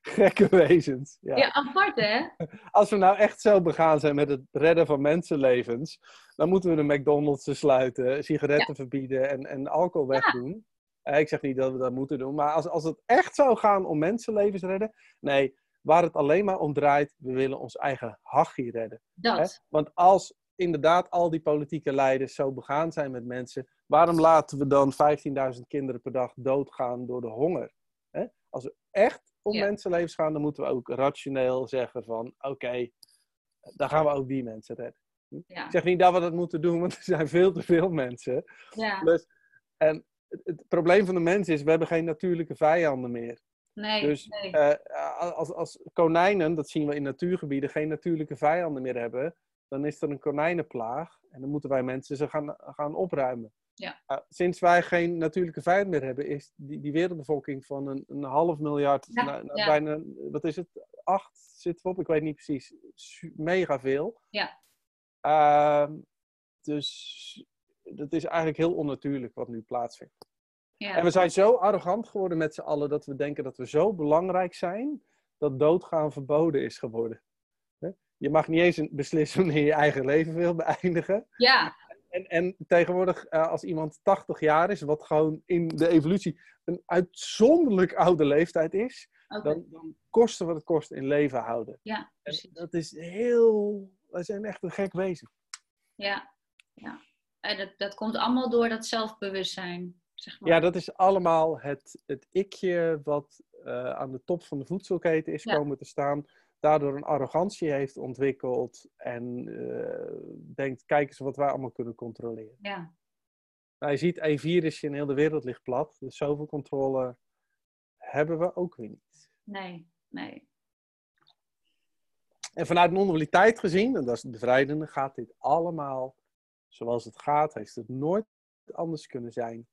gekke wezens. Ja. ja, apart hè? Als we nou echt zo begaan zijn met het redden van mensenlevens, dan moeten we de McDonald's sluiten, sigaretten verbieden en, en alcohol wegdoen. Eh, ik zeg niet dat we dat moeten doen, maar als, als het echt zou gaan om mensenlevens redden, nee, waar het alleen maar om draait, we willen ons eigen hachie redden. Hè? Dat. Want als inderdaad al die politieke leiders zo begaan zijn met mensen, waarom laten we dan 15.000 kinderen per dag doodgaan door de honger? Hè? Als we echt om Ja. mensenlevens gaan, dan moeten we ook rationeel zeggen van, oké, dan gaan we ook die mensen redden. Ja. Ik zeg niet dat we dat moeten doen, want er zijn veel te veel mensen. ja. Dus, en het, het probleem van de mens is, we hebben geen natuurlijke vijanden meer. Nee. Dus nee. eh, als, als konijnen, dat zien we in natuurgebieden, geen natuurlijke vijanden meer hebben, dan is er een konijnenplaag. En dan moeten wij mensen ze gaan, gaan opruimen. Ja. Uh, sinds wij geen natuurlijke vijand meer hebben, is die, die wereldbevolking van een, een half miljard, Ja, naar, naar ja. bijna, wat is het, acht zitten we op, ik weet niet precies, mega veel. Ja. Ehm, dus dat is eigenlijk heel onnatuurlijk wat nu plaatsvindt. ja. En we zijn zo arrogant geworden met z'n allen dat we denken dat we zo belangrijk zijn dat doodgaan verboden is geworden. Je mag niet eens beslissen wanneer je je eigen leven wil beëindigen. Ja. En, en tegenwoordig, uh, als iemand 80 jaar is, wat gewoon in de evolutie een uitzonderlijk oude leeftijd is, okay. dan, dan kosten wat het kost in leven houden. Ja, precies. En dat is heel. Wij zijn echt een gek wezen. Ja, ja. En dat, dat komt allemaal door dat zelfbewustzijn. Zeg maar. Ja, dat is allemaal het, het ikje wat uh, aan de top van de voedselketen is ja. komen te staan. Daardoor een arrogantie heeft ontwikkeld. En uh, denkt, kijk eens wat wij allemaal kunnen controleren. Ja. Nou, je ziet, een virusje in heel de wereld ligt plat. Dus zoveel controle hebben we ook weer niet. Nee, nee. En vanuit non-dualiteit gezien, en dat is het bevrijdende, gaat dit allemaal zoals het gaat. Heeft het nooit anders kunnen zijn.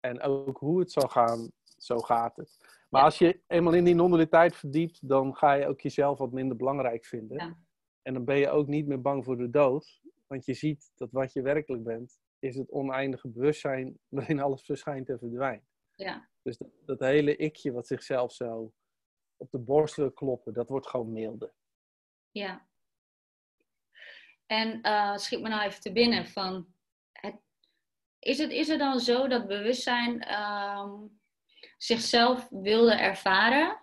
En ook hoe het zal gaan, zo gaat het. Maar ja. als je eenmaal in die non-dualiteit verdiept, dan ga je ook jezelf wat minder belangrijk vinden. Ja. En dan ben je ook niet meer bang voor de dood. Want je ziet dat wat je werkelijk bent, is het oneindige bewustzijn waarin alles verschijnt en verdwijnt. Ja. Dus dat, dat hele ikje wat zichzelf zo op de borst wil kloppen, dat wordt gewoon milder. Ja. En uh, schiet me nou even te binnen van, het, is, het, is het dan zo dat bewustzijn um, zichzelf wilde ervaren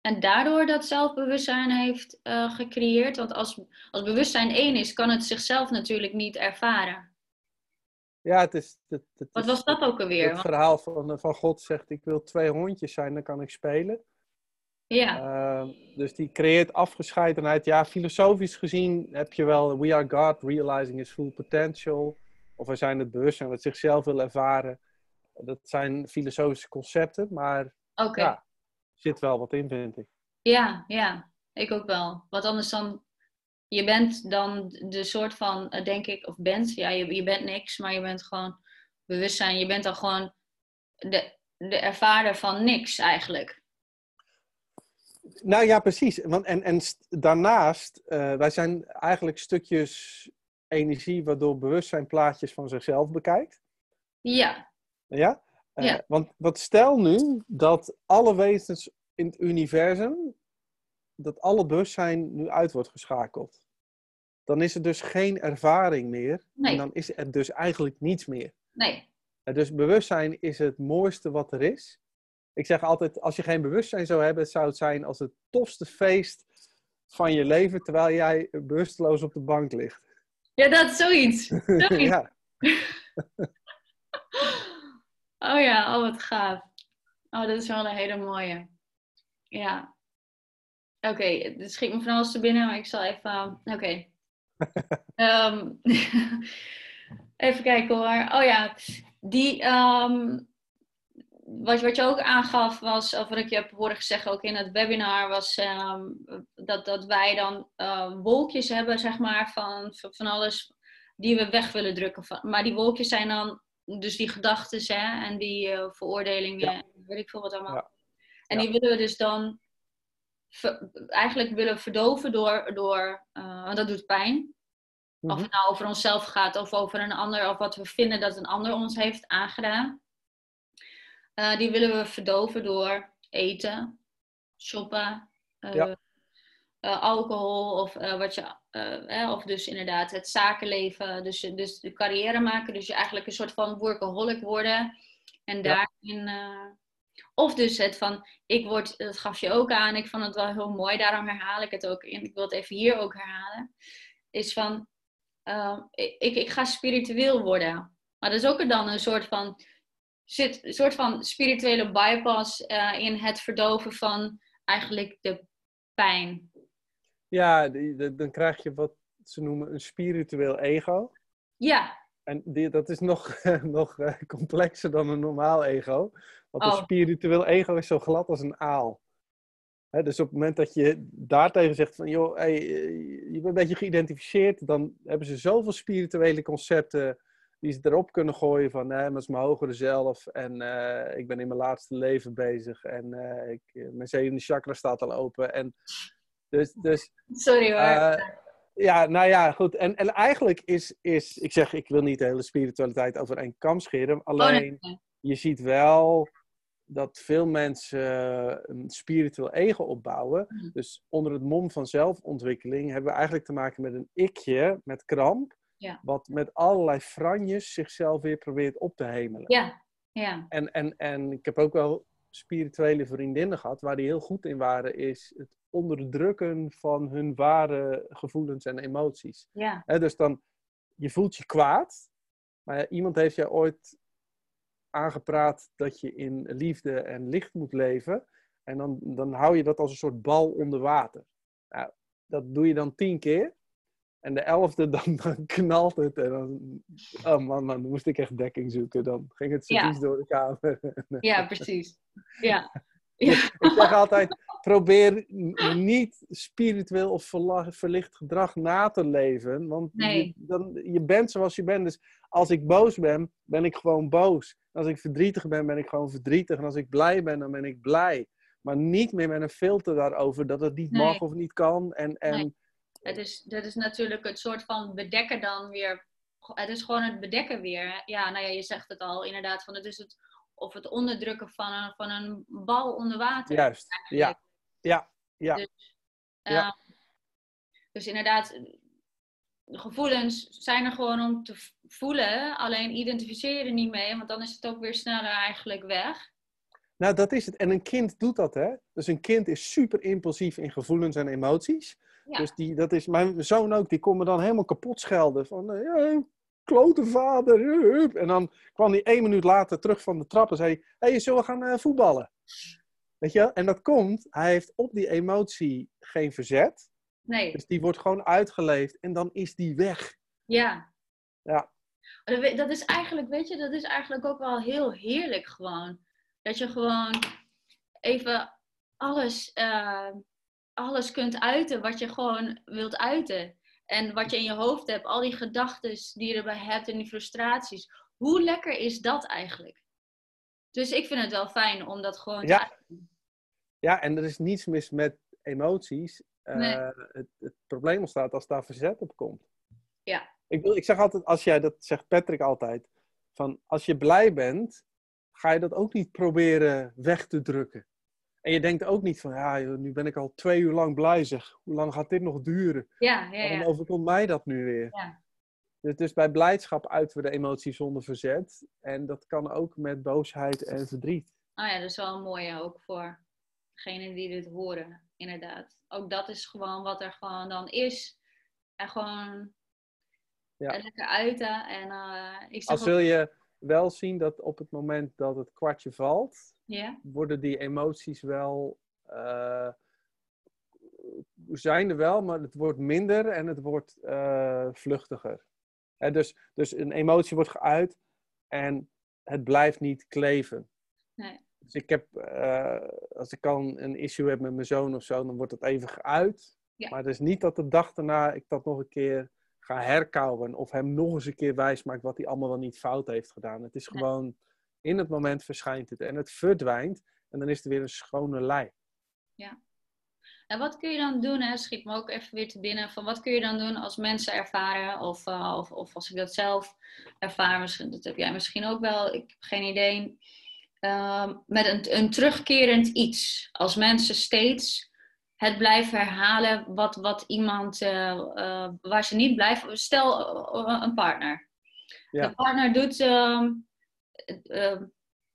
en daardoor dat zelfbewustzijn heeft uh, gecreëerd? Want als, als bewustzijn één is, kan het zichzelf natuurlijk niet ervaren. Ja, het is. Het, het Wat was dat ook alweer? Het verhaal van, van God zegt: Ik wil twee hondjes zijn, dan kan ik spelen. Ja. Uh, dus die creëert afgescheidenheid. Ja, filosofisch gezien heb je wel We are God, realizing his full potential. Of we zijn het bewustzijn wat zichzelf wil ervaren. Dat zijn filosofische concepten, maar okay. ja, er zit wel wat in, vind ik. Ja, ja, ik ook wel. Wat anders dan, je bent dan de soort van, denk ik, of bent, ja, je, je bent niks, maar je bent gewoon bewustzijn. Je bent dan gewoon de, de ervarer van niks eigenlijk. Nou ja, precies. Want, en, en daarnaast, uh, wij zijn eigenlijk stukjes energie waardoor bewustzijn plaatjes van zichzelf bekijkt. Ja. Ja? Uh, ja. Want wat stel nu dat alle wezens in het universum, dat alle bewustzijn nu uit wordt geschakeld. Dan is er dus geen ervaring meer. Nee. En dan is er dus eigenlijk niets meer. Nee. Dus bewustzijn is het mooiste wat er is. Ik zeg altijd, als je geen bewustzijn zou hebben, zou het zijn als het tofste feest van je leven, terwijl jij bewusteloos op de bank ligt. Ja, dat is zoiets. zoiets. ja. oh ja, oh wat gaaf. Oh, dat is wel een hele mooie. Ja. Oké, okay, het schiet me van alles te binnen, maar ik zal even... Oké. Okay. um, even kijken hoor. Oh ja, die... Um, wat, wat je ook aangaf was, of wat ik je heb horen zeggen ook in het webinar, was um, dat, dat wij dan uh, wolkjes hebben, zeg maar, van, van alles die we weg willen drukken. Van, maar die wolkjes zijn dan dus die gedachten en die uh, veroordelingen, Ja. weet ik veel wat allemaal. Ja. En die willen we dus dan ver- eigenlijk willen verdoven door, door uh, want dat doet pijn. Of Mhm. het nou over onszelf gaat of over een ander, of wat we vinden dat een ander ons heeft aangedaan. Eh, die willen we verdoven door eten, shoppen, eh, Ja. eh, alcohol of eh, wat je, eh, of dus inderdaad het zakenleven, dus, dus de carrière maken, dus je eigenlijk een soort van workaholic worden en daarin, eh, of dus het van, ik word, dat gaf je ook aan, ik vond het wel heel mooi, daarom herhaal ik het ook in, ik wil het even hier ook herhalen, is van, eh, ik, ik, ga spiritueel worden, maar dat is ook dan een soort van zit een soort van spirituele bypass eh, in het verdoven van eigenlijk de pijn. Ja, die- dan krijg je wat ze noemen een spiritueel ego. Ja, En die, dat is nog, nog eh, complexer dan een normaal ego. Want een Oh. spiritueel ego is zo glad als een aal. Hè, dus op het moment dat je daartegen zegt van, joh, hey, eh, je bent een beetje geïdentificeerd, dan hebben ze zoveel spirituele concepten die ze erop kunnen gooien van, nee, dat is mijn hogere zelf en eh, ik ben in mijn laatste leven bezig en ik, mijn zevende chakra staat al open. En dus, dus sorry hoor. eh, ja, nou ja, goed. En, en eigenlijk is, is, ik zeg, ik wil niet de hele spiritualiteit over één kam scheren. Oh, nee, Alleen, je ziet wel dat veel mensen een spiritueel ego opbouwen. Mhm. Dus onder het mom van zelfontwikkeling hebben we eigenlijk te maken met een ikje, met kramp, Ja. wat met allerlei franjes zichzelf weer probeert op te hemelen. Ja, ja, En, en, en ik heb ook wel spirituele vriendinnen gehad waar die heel goed in waren, is het onderdrukken van hun ware gevoelens en emoties. ja, dus dan, je voelt je kwaad, maar ja, iemand heeft je ooit aangepraat dat je in liefde en licht moet leven. En dan, dan hou je dat als een soort bal onder water. Nou, dat doe je dan tien keer. En de elfde, dan, dan knalt het. En dan, oh man, man, dan moest ik echt dekking zoeken. Dan ging het Ja. servies door de kamer. ja, precies. Ja, Ik zeg altijd, probeer niet spiritueel of verlicht gedrag na te leven. Want Nee. je, dan, je bent zoals je bent. Dus als ik boos ben, ben ik gewoon boos. Als ik verdrietig ben, ben ik gewoon verdrietig. En als ik blij ben, dan ben ik blij. Maar niet meer met een filter daarover dat het niet Nee. mag of niet kan. En, en Nee. Het is, dat is natuurlijk het soort van bedekken dan weer. Het is gewoon het bedekken weer. Ja, nou ja, je zegt het al inderdaad. Van het is het, of het onderdrukken van een, van een bal onder water. juist. Ja, eigenlijk. ja, ja. Dus, Ja. ehm, dus inderdaad, de gevoelens zijn er gewoon om te voelen. Alleen identificeer je er niet mee, want dan is het ook weer sneller eigenlijk weg. Nou, dat is het. En een kind doet dat, hè? Dus een kind is super impulsief in gevoelens en emoties. Ja. Dus die, dat is, mijn zoon ook, die kon me dan helemaal kapot schelden. Van, eh, ja, klote vader. eh, hup. En dan kwam hij één minuut later terug van de trap en zei hij, hey, zullen we gaan eh, voetballen? Weet je? En dat komt, hij heeft op die emotie geen verzet. Nee, Dus die wordt gewoon uitgeleefd en dan is die weg. ja. Ja. Dat is eigenlijk, weet je, dat is eigenlijk ook wel heel heerlijk gewoon. Dat je gewoon even alles, eh, alles kunt uiten wat je gewoon wilt uiten. En wat je in je hoofd hebt, al die gedachten die je erbij hebt en die frustraties. Hoe lekker is dat eigenlijk? Dus ik vind het wel fijn om dat gewoon te Ja. uiten. Ja, en er is niets mis met emoties. Eh, het, het probleem ontstaat als daar verzet op komt. Ja. Ik, wil- ik zeg altijd, als jij, dat zegt Patrick altijd, van als je blij bent, ga je dat ook niet proberen weg te drukken. En je denkt ook niet van, ja, nu ben ik al twee uur lang blij zeg. Hoe lang gaat dit nog duren? Ja, ja, ja. overkomt mij dat nu weer? Ja. Dus, dus bij blijdschap uiten we de emotie zonder verzet. En dat kan ook met boosheid en verdriet. Oh ja, dat is wel een mooie ook voor degenen die dit horen, inderdaad. Ook dat is gewoon wat er gewoon dan is. En gewoon Ja. er lekker uiten. En eh ik Als ook- wil je wel zien dat op het moment dat het kwartje valt, Ja, worden die emoties wel. eh, zijn er wel, maar het wordt minder en het wordt eh, vluchtiger. Dus, dus een emotie wordt geuit en het blijft niet kleven. nee. Dus ik heb, eh, als ik kan een issue heb met mijn zoon of zo, dan wordt het even geuit. Ja. Maar het is niet dat de dag daarna ik dat nog een keer ga herkauwen of hem nog eens een keer wijs maak wat hij allemaal wel niet fout heeft gedaan. Het is Nee. gewoon, in het moment verschijnt het en het verdwijnt en dan is er weer een schone lei. En wat kun je dan doen, hè, schiet me ook even weer te binnen, van wat kun je dan doen als mensen ervaren, of, eh, of, of als ik dat zelf ervaar, misschien, dat heb jij misschien ook wel, ik heb geen idee, Ehm, met een, een terugkerend iets. Als mensen steeds het blijven herhalen wat, wat iemand, eh, eh, waar ze niet blijven, stel een partner. Ja. De partner doet, eh, eh,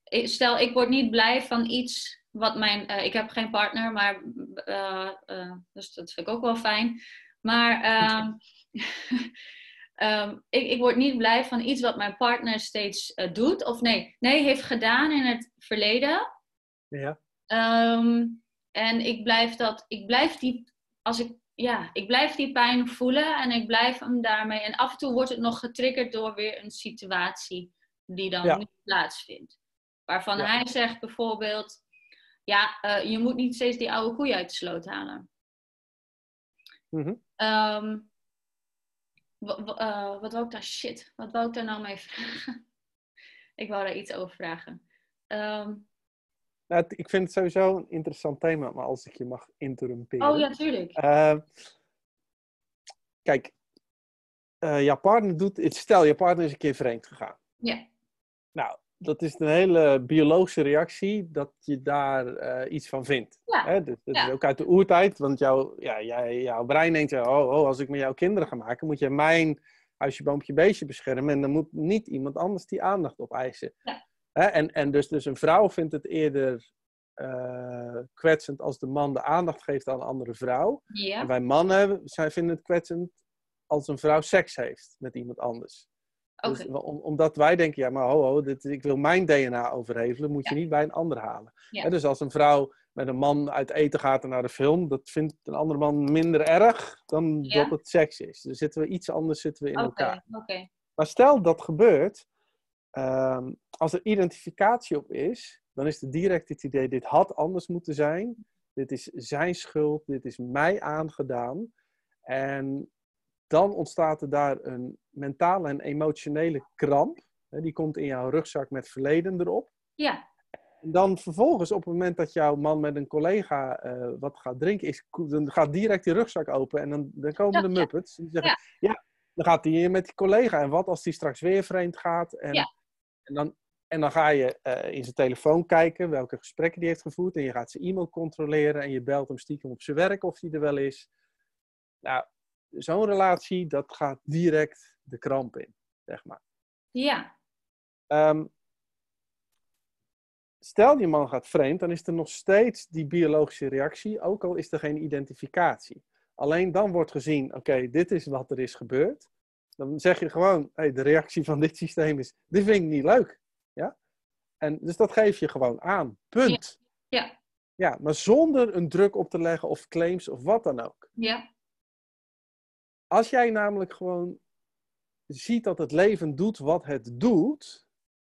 ik- stel ik word niet blij van iets wat mijn, eh, ik heb geen partner, maar, eh, eh, dus dat vind ik ook wel fijn. Maar ehm, ehm, ik, ik word niet blij van iets wat mijn partner steeds eh, doet, of nee, nee, heeft gedaan in het verleden. Ja, Ehm, en ik blijf dat, ik blijf die, als ik, ja, ik blijf die pijn voelen en ik blijf hem daarmee. En af en toe wordt het nog getriggerd door weer een situatie die dan Ja. niet plaatsvindt. Waarvan Ja. hij zegt bijvoorbeeld, ja, eh, je moet niet steeds die oude koeien uit de sloot halen. Mhm. Ehm, eh, wat wou ik daar, shit, wat wou ik daar nou mee vragen? ik wou daar iets over vragen. Ehm, nou, ik vind het sowieso een interessant thema, maar als ik je mag interrumperen. oh ja, tuurlijk. Eh, kijk, eh jouw partner doet, stel je partner is een keer vreemd gegaan. Ja. Nou, dat is een hele biologische reactie dat je daar eh, iets van vindt. Ja. Hè? Dus, dat Ja. is ook uit de oertijd, want jouw, ja, jij, jouw brein denkt, oh, oh, als ik met jouw kinderen ga maken, moet je mijn huisje, boompje, beestje beschermen. En dan moet niet iemand anders die aandacht opeisen. Ja. Hè? En, en dus, dus een vrouw vindt het eerder eh, kwetsend als de man de aandacht geeft aan een andere vrouw. En wij mannen zij vinden het kwetsend als een vrouw seks heeft met iemand anders. Dus, om- omdat wij denken, ja, maar ho, ho dit, ik wil mijn DNA overhevelen, moet je Ja. niet bij een ander halen. Ja. Dus als een vrouw met een man uit eten gaat en naar de film, dat vindt een andere man minder erg dan Ja. dat het seks is. Dus zitten we iets anders zitten we in Oké. elkaar. Maar stel dat gebeurt, ehm, als er identificatie op is, dan is het direct het idee, dit had anders moeten zijn. Dit is zijn schuld, dit is mij aangedaan. En dan ontstaat er daar een mentale en emotionele kramp. Hè, Die komt in jouw rugzak met verleden erop. Ja. En dan vervolgens, op het moment dat jouw man met een collega eh, wat gaat drinken, is, dan gaat direct die rugzak open en dan, dan komen Ja, de muppets. Die zeggen, ja. dan gaat hij met die collega. En wat als die straks weer vreemd gaat? En, Ja. en, dan, en dan ga je eh, in zijn telefoon kijken welke gesprekken die heeft gevoerd. En je gaat zijn e-mail controleren en je belt hem stiekem op zijn werk of hij er wel is. Nou, zo'n relatie, dat gaat direct de kramp in, zeg maar. Ja. Ehm, stel die man gaat vreemd, dan is er nog steeds die biologische reactie, ook al is er geen identificatie. Alleen dan wordt gezien, oké, dit is wat er is gebeurd. Dan zeg je gewoon, hey, de reactie van dit systeem is, dit vind ik niet leuk. Ja? En, dus dat geef je gewoon aan. Punt. Ja. Ja, maar zonder een druk op te leggen of claims of wat dan ook. Ja. Als jij namelijk gewoon ziet dat het leven doet wat het doet,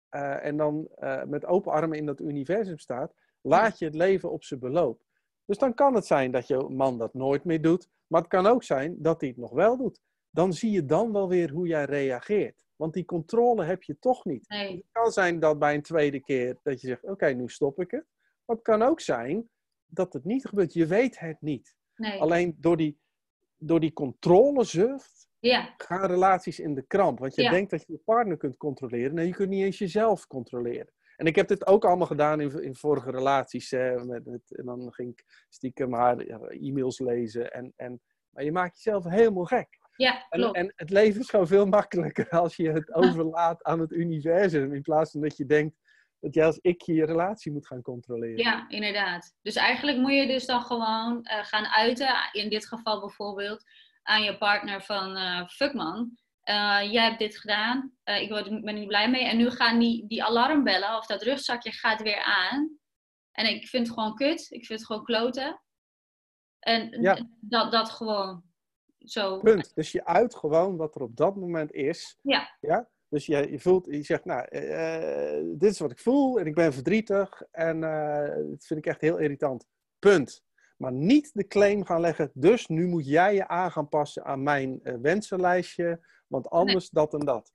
eh, en dan eh, met open armen in dat universum staat, laat je het leven op zijn beloop. Dus dan kan het zijn dat je man dat nooit meer doet, maar het kan ook zijn dat hij het nog wel doet. Dan zie je dan wel weer hoe jij reageert. Want die controle heb je toch niet. Nee. Het kan zijn dat bij een tweede keer dat je zegt, oké, nu stop ik het. Maar het kan ook zijn dat het niet gebeurt. Je weet het niet. Nee. Alleen door die, door die controlezucht Ja. gaan relaties in de kramp. Want je Ja. denkt dat je je partner kunt controleren. Nee, je kunt niet eens jezelf controleren. En ik heb dit ook allemaal gedaan in, in vorige relaties. Met, met- en dan ging ik stiekem haar e-mails lezen. En, en, maar je maakt jezelf helemaal gek. Ja, En, en het leven is gewoon veel makkelijker als je het overlaat aan het universum. In plaats van dat je denkt dat jij als ik je relatie moet gaan controleren. Ja, inderdaad. Dus eigenlijk moet je dus dan gewoon eh, gaan uiten, in dit geval bijvoorbeeld, aan je partner van eh fuck man, eh, jij hebt dit gedaan, ik word- ben er niet blij mee en nu gaan die, die alarmbellen of dat rugzakje gaat weer aan. En ik vind het gewoon kut, ik vind het gewoon kloten. En Ja. dat, dat gewoon zo. Punt. Dus je uit gewoon wat er op dat moment is. Ja. ja? Dus je, je voelt, je zegt, nou, eh, dit is wat ik voel en ik ben verdrietig en eh dat vind ik echt heel irritant. Punt. Maar niet de claim gaan leggen, dus nu moet jij je aan gaan passen aan mijn eh, wensenlijstje, want anders dat en dat.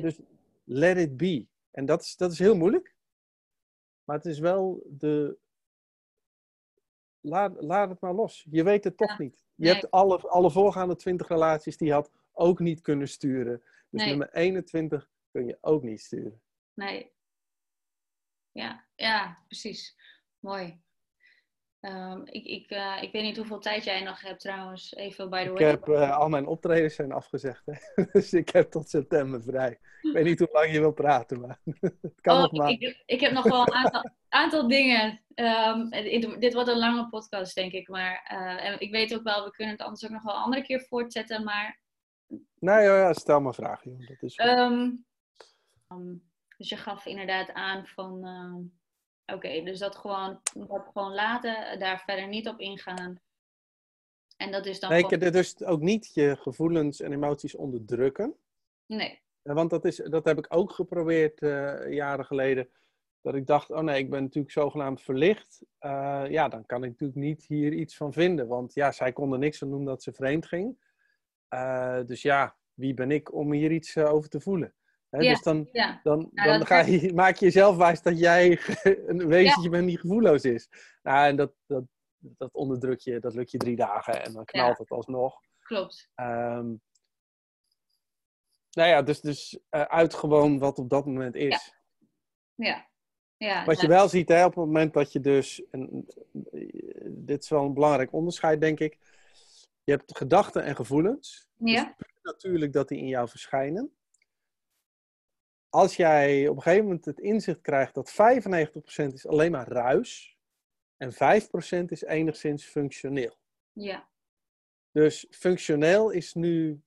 Dus let it be. En dat is, dat is heel moeilijk. Maar het is wel de. Laat, laat het maar los. Je weet het toch Ja. niet. Je Nee. hebt alle, alle voorgaande 20 relaties die je had ook niet kunnen sturen. Dus Nee. nummer 21 kun je ook niet sturen. Nee. Ja, ja, precies. Mooi. Ehm, ik, ik, eh, ik weet niet hoeveel tijd jij nog hebt trouwens. Even by the Ik way. heb, eh, al mijn optredens zijn afgezegd. Hè? dus ik heb tot september vrij. Ik weet niet hoe lang je wil praten, maar het kan Oh, nog maar. ik, ik heb nog wel een aantal, aantal dingen. Ehm, dit, dit wordt een lange podcast, denk ik. Maar eh, en ik weet ook wel, we kunnen het anders ook nog wel een andere keer voortzetten. Maar Nee, ja, ja, stel maar vragen. Joh. Dat is ehm, ehm, dus je gaf inderdaad aan van. ehm, Oké, dus dat gewoon, dat gewoon laten, daar verder niet op ingaan. En dat is dan nee, gewoon- dus ook niet je gevoelens en emoties onderdrukken. Nee, Ja, Want dat, is, dat heb ik ook geprobeerd eh, jaren geleden. Dat ik dacht, oh nee, ik ben natuurlijk zogenaamd verlicht. Eh, ja, dan kan ik natuurlijk niet hier iets van vinden. Want ja, zij kon er niks van doen dat ze vreemd ging. Eh, dus ja, wie ben ik om hier iets eh, over te voelen? Hè, Ja, dus dan, ja. dan, dan ga je, maak je jezelf wijs dat jij een wezentje bent die gevoelloos is. Nou, en dat, dat, dat onderdruk je, dat lukt je drie dagen en dan knalt het alsnog. klopt. Ehm nou ja, dus, dus eh, uit gewoon wat op dat moment is. Ja. ja Wat je wel ziet hè, op het moment dat je dus, en dit is wel een belangrijk onderscheid denk ik, je hebt gedachten en gevoelens. Ja. Dus natuurlijk dat die in jou verschijnen. Als jij op een gegeven moment het inzicht krijgt dat 95% is alleen maar ruis en 5% is enigszins functioneel. Ja. Dus functioneel is nu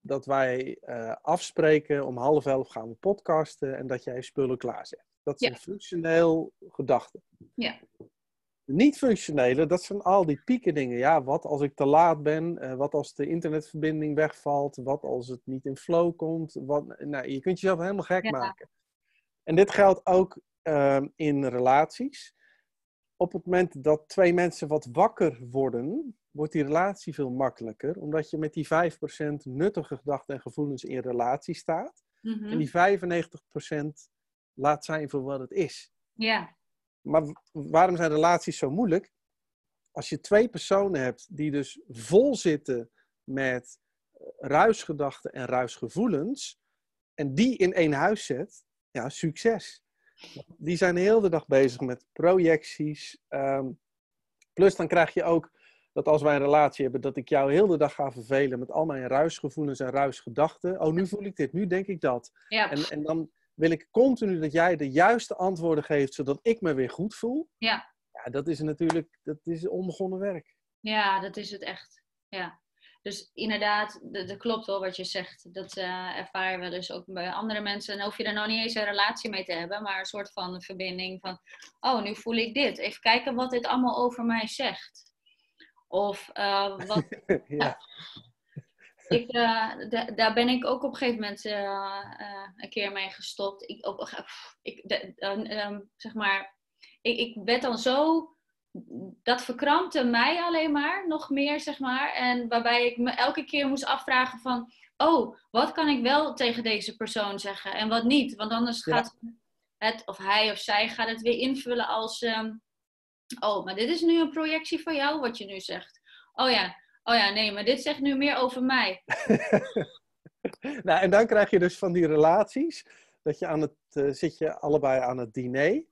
dat wij uh, afspreken om half elf gaan we podcasten en dat jij spullen klaarzet. Dat is Ja. een functioneel gedachte. Ja. Niet-functionele, dat zijn al die pieken dingen. Ja, wat als ik te laat ben? Eh, wat als de internetverbinding wegvalt? Wat als het niet in flow komt? Wat, nou, je kunt jezelf helemaal gek Ja. maken. En dit geldt ook ehm, in relaties. Op het moment dat twee mensen wat wakker worden, wordt die relatie veel makkelijker. Omdat je met die 5% nuttige gedachten en gevoelens in relatie staat. Mhm. En die 95% laat zijn voor wat het is. Ja. Maar waarom zijn relaties zo moeilijk? Als je twee personen hebt die dus vol zitten met eh, ruisgedachten en ruisgevoelens, en die in één huis zet, ja, succes. Die zijn de hele dag bezig met projecties. ehm, plus dan krijg je ook dat als wij een relatie hebben, dat ik jou heel de dag ga vervelen met al mijn ruisgevoelens en ruisgedachten. Oh, nu voel ik dit, nu denk ik dat. Ja. En, en dan wil ik continu dat jij de juiste antwoorden geeft, zodat ik me weer goed voel. Ja. Ja, dat is natuurlijk dat is onbegonnen werk. Ja, dat is het echt. Ja. Dus inderdaad, dat, klopt wel wat je zegt. Dat eh ervaren we dus ook bij andere mensen. En hoef je er nog niet eens een relatie mee te hebben, maar een soort van verbinding van, oh, nu voel ik dit. Even kijken wat dit allemaal over mij zegt. Of eh, wat, ja. Ik, eh, da- daar ben ik ook op een gegeven moment eh, eh, een keer mee gestopt. Ik, op, ik, de- ehm, zeg maar, ik, ik werd dan zo. Dat verkrampte mij alleen maar, nog meer, zeg maar. En waarbij ik me elke keer moest afvragen van... Oh, wat kan ik wel tegen deze persoon zeggen en wat niet? Want anders Ja. gaat het, of hij of zij, gaat het weer invullen als... ehm, oh, maar dit is nu een projectie van jou, wat je nu zegt. Oh ja, oh ja, nee, maar dit zegt nu meer over mij. nou, en dan krijg je dus van die relaties, dat je aan het, eh, zit je allebei aan het diner.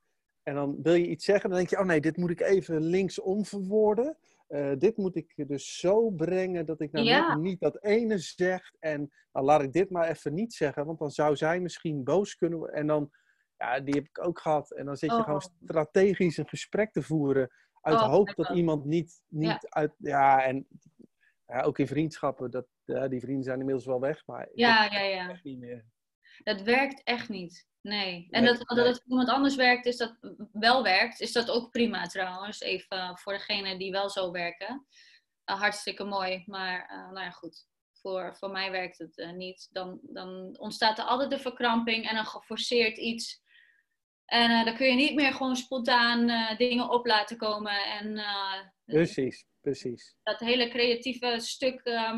En dan wil je iets zeggen, dan denk je, oh nee, dit moet ik even linksom verwoorden. Eh, dit moet ik dus zo brengen dat ik nou Ja. niet dat ene zeg. En dan laat ik dit maar even niet zeggen, want dan zou zij misschien boos kunnen worden. En dan, ja, die heb ik ook gehad. En dan zit je Oh. gewoon strategisch een gesprek te voeren. Uit Oh, de hoop dat iemand niet, niet Ja. uit. Ja, en ja, ook in vriendschappen. Dat, ja, die vrienden zijn inmiddels wel weg, maar Ja, dat ja, ja. echt niet meer. Dat werkt echt niet. Nee. En Nee, dat, dat het iemand anders werkt, is dat wel werkt, is dat ook prima trouwens. Even voor degenen die wel zo werken. Eh, hartstikke mooi. Maar eh, nou ja, goed. Voor, voor mij werkt het eh, niet. Dan, dan ontstaat er altijd de verkramping en een geforceerd iets. En dan kun je niet meer gewoon spontaan dingen op laten komen. En Precies, precies. dat hele creatieve stuk, ehm,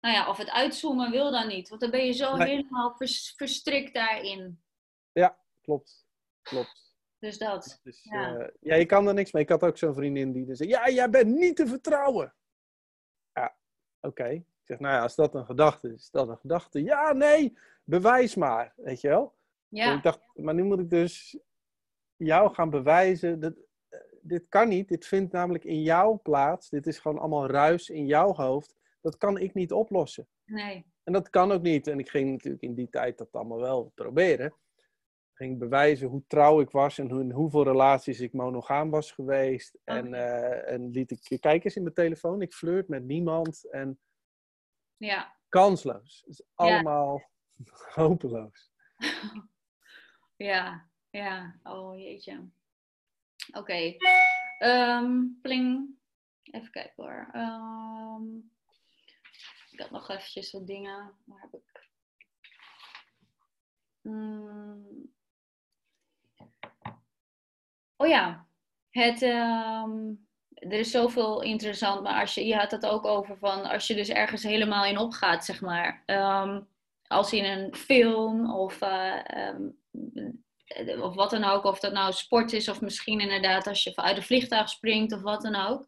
nou ja, of het uitzoomen wil dan niet. Want dan ben je zo Nee. helemaal vers- verstrikt daarin. Klopt, klopt. Dus dat. Dus, Ja. ja. ja, je kan er niks mee. Ik had ook zo'n vriendin die dus zei, ja, jij bent niet te vertrouwen. Ja, oké. Ik zeg, nou ja, als dat een gedachte is, is dat een gedachte. Ja, nee, bewijs maar, weet je wel. En Ja, ik dacht, maar nu moet ik dus jou gaan bewijzen. Dat, eh, dit kan niet. Dit vindt namelijk in jouw plaats. Dit is gewoon allemaal ruis in jouw hoofd. Dat kan ik niet oplossen. nee. En dat kan ook niet. En ik ging natuurlijk in die tijd dat allemaal wel proberen. Ik ging bewijzen hoe trouw ik was en hoe, in hoeveel relaties ik monogaam was geweest. En, eh, en liet ik, kijk eens in mijn telefoon, ik flirt met niemand. En Ja. kansloos. Het is Ja. allemaal hopeloos. Ja. Ja. Oh jeetje. Oké. Ehm, pling. Even kijken hoor. Ehm, ik had nog eventjes wat dingen. Waar heb ik? Hmm. Oh ja. Het, ehm, er is zoveel interessant, maar als je, je had het ook over van als je dus ergens helemaal in opgaat, zeg maar. Als in een film of, eh, of wat dan ook, of dat nou sport is of misschien inderdaad als je uit een vliegtuig springt of wat dan ook.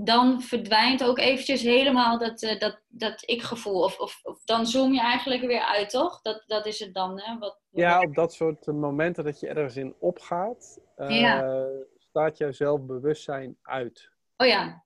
dan verdwijnt ook eventjes helemaal dat, uh, dat, dat ik-gevoel. Of, of, of, dan zoom je eigenlijk weer uit, toch? Dat, dat is het dan, hè? Wat, wat ja, op dat soort momenten dat je ergens in opgaat, uh, ja. staat jouw zelfbewustzijn uit. Oh ja.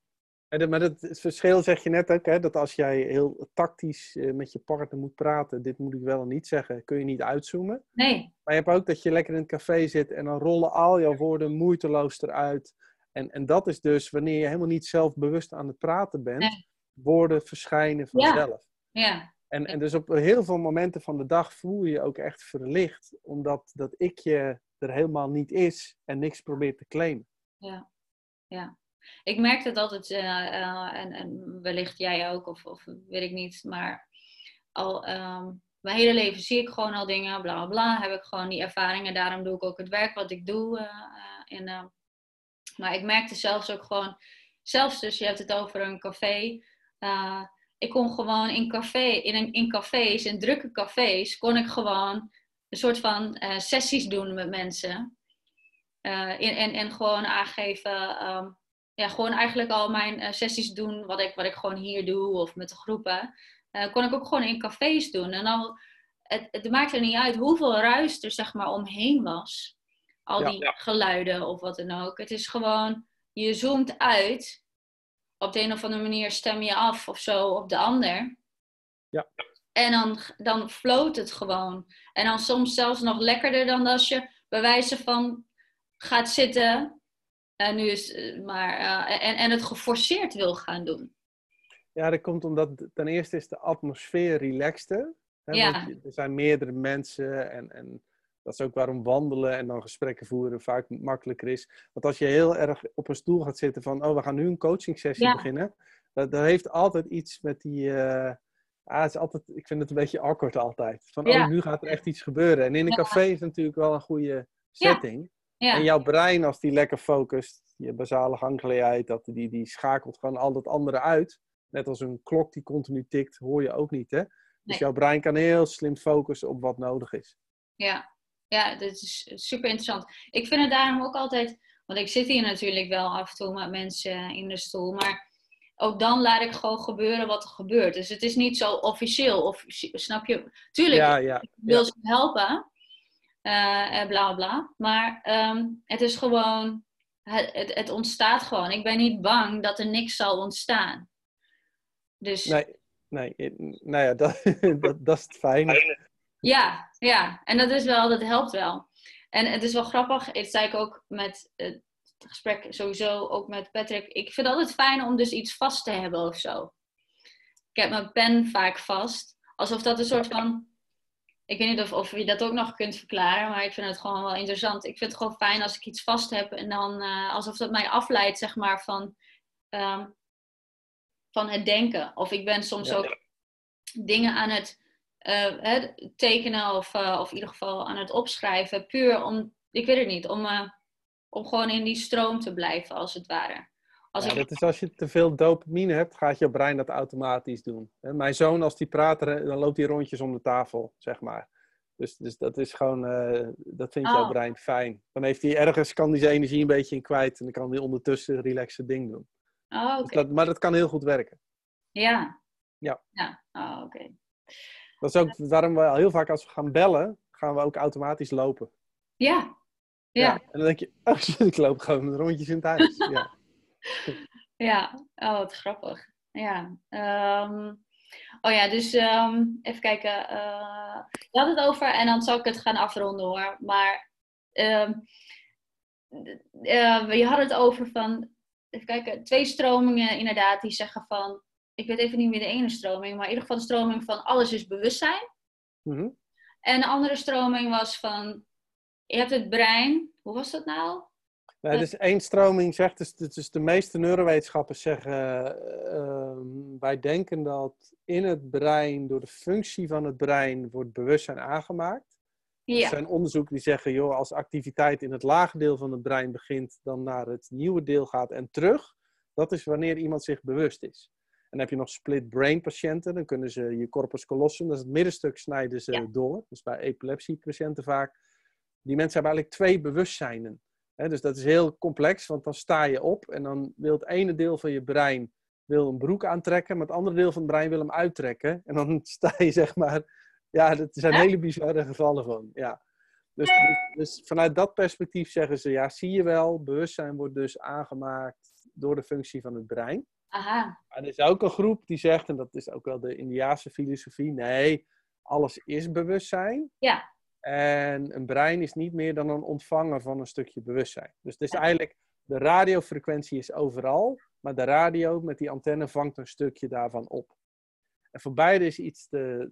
En, maar het, het, verschil zeg je net ook, hè, dat als jij heel tactisch uh, met je partner moet praten, dit moet ik wel en niet zeggen, kun je niet uitzoomen. Nee. Maar je hebt ook dat je lekker in het café zit en dan rollen al jouw woorden moeiteloos eruit. En, en dat is dus wanneer je helemaal niet zelfbewust aan het praten bent, nee. woorden verschijnen vanzelf. Ja. ja. En, en dus op heel veel momenten van de dag voel je je ook echt verlicht, omdat dat ik je er helemaal niet is en niks probeert te claimen. Ja, ja. Ik merk dat altijd, uh, uh, en, en wellicht jij ook, of, of weet ik niet, maar al um, mijn hele leven zie ik gewoon al dingen, bla bla bla, heb ik gewoon die ervaringen. Daarom doe ik ook het werk wat ik doe. Uh, in, maar ik merkte zelfs ook gewoon, zelfs dus, je hebt het over een café. ik kon gewoon in, café, in, een, in cafés, in drukke cafés, kon ik gewoon een soort van sessies doen met mensen. in, en, en gewoon aangeven, um, ja, gewoon eigenlijk al mijn uh, sessies doen, wat ik, wat ik gewoon hier doe of met de groepen, uh, kon ik ook gewoon in cafés doen. En al, het, het maakte niet uit hoeveel ruis er zeg maar omheen was. Al ja, die ja. geluiden of wat dan ook. Het is gewoon, je zoomt uit. Op de een of andere manier stem je af of zo op de ander. Ja. En dan, dan floot het gewoon. En dan soms zelfs nog lekkerder dan als je bij wijze van gaat zitten en, nu is, maar, uh, en, en het geforceerd wil gaan doen. Ja, dat komt omdat ten eerste is de atmosfeer relaxter. Hè, ja. er zijn meerdere mensen en, en dat is ook waarom wandelen en dan gesprekken voeren vaak makkelijker is. Want als je heel erg op een stoel gaat zitten van, oh, we gaan nu een coaching sessie Ja. beginnen. Dat, dat heeft altijd iets met die, uh, ah, het is altijd, ik vind het een beetje awkward altijd. Van, Ja. oh, nu gaat er echt iets gebeuren. En in een café is natuurlijk wel een goede setting. Ja. En jouw brein, als die lekker focust, je basale ganglijheid, dat, die, die schakelt gewoon al dat andere uit. Net als een klok die continu tikt, hoor je ook niet, hè? Dus jouw brein kan heel slim focussen op wat nodig is. Ja, ja, dat is super interessant. Ik vind het daarom ook altijd, want ik zit hier natuurlijk wel af en toe met mensen in de stoel, maar ook dan laat ik gewoon gebeuren wat er gebeurt. Dus het is niet zo officieel, of, snap je? Tuurlijk, Ja, ja. ik wil ja. ze helpen, en bla bla, maar ehm, het is gewoon, het, het, het ontstaat gewoon. Ik ben niet bang dat er niks zal ontstaan. Dus Nee, nee, eh, nou ja, dat, dat, dat is het fijne. Ja, ja, en dat is wel, dat helpt wel. En het is wel grappig, dat zei ik ook met het gesprek sowieso, ook met Patrick. Ik vind het altijd fijn om dus iets vast te hebben of zo. Ik heb mijn pen vaak vast, alsof dat een soort van, ik weet niet of, of je dat ook nog kunt verklaren, maar ik vind het gewoon wel interessant. Ik vind het gewoon fijn als ik iets vast heb en dan uh, alsof dat mij afleidt, zeg maar, van, um, van het denken. Of ik ben soms Ja. ook dingen aan het uh, hè, tekenen of, uh, of in ieder geval aan het opschrijven. Puur om, ik weet het niet, om, om gewoon in die stroom te blijven als het ware. Als Ja, ik, dat is als je te veel dopamine hebt, gaat je brein dat automatisch doen. Mijn zoon, als die praat, dan loopt hij rondjes om de tafel, zeg maar. Dus, dus dat is gewoon, eh, dat vindt jouw Oh. brein fijn. Dan heeft hij ergens, kan hij zijn energie een beetje in kwijt en dan kan hij ondertussen relaxed ding doen. oh, Dus dat, maar dat kan heel goed werken. Ja. Ja. Ja, oh, oké. Dat is ook waarom we heel vaak als we gaan bellen, gaan we ook automatisch lopen. Ja. Ja. En dan denk je, oh ik loop gewoon rondjes in het huis. Ja. Ja, oh, wat grappig. Ja. ehm, oh ja, dus ehm, even kijken. eh, je had het over, en dan zal ik het gaan afronden hoor. Maar ehm, eh, je had het over van, even kijken, twee stromingen inderdaad die zeggen van, ik weet even niet meer de ene stroming, maar in ieder geval de stroming van alles is bewustzijn. Mhm. En de andere stroming was van, je hebt het brein, hoe was dat nou? Nou, dus één stroming zegt, dus, dus de meeste neurowetenschappers zeggen, eh, ehm, wij denken dat in het brein, door de functie van het brein, wordt bewustzijn aangemaakt. Er zijn onderzoeken die zeggen, joh, als activiteit in het lage deel van het brein begint, dan naar het nieuwe deel gaat en terug. Dat is wanneer iemand zich bewust is. En dan heb je nog split brain patiënten, dan kunnen ze je corpus callosum, dat is het middenstuk, snijden ze Ja. door. Dus bij epilepsiepatiënten vaak. Die mensen hebben eigenlijk twee bewustzijnen. Dus dat is heel complex, want dan sta je op en dan wil het ene deel van je brein wil een broek aantrekken, maar het andere deel van het brein wil hem uittrekken. En dan sta je zeg maar, ja, dat zijn hele bizarre gevallen van. Ja. Dus, dus vanuit dat perspectief zeggen ze, ja, zie je wel, bewustzijn wordt dus aangemaakt door de functie van het brein. Aha. Maar er is ook een groep die zegt, en dat is ook wel de Indiaanse filosofie, nee, alles is bewustzijn. Ja. En een brein is niet meer dan een ontvanger van een stukje bewustzijn. Dus het is eigenlijk, de radiofrequentie is overal, maar de radio met die antenne vangt een stukje daarvan op. En voor beide is iets te,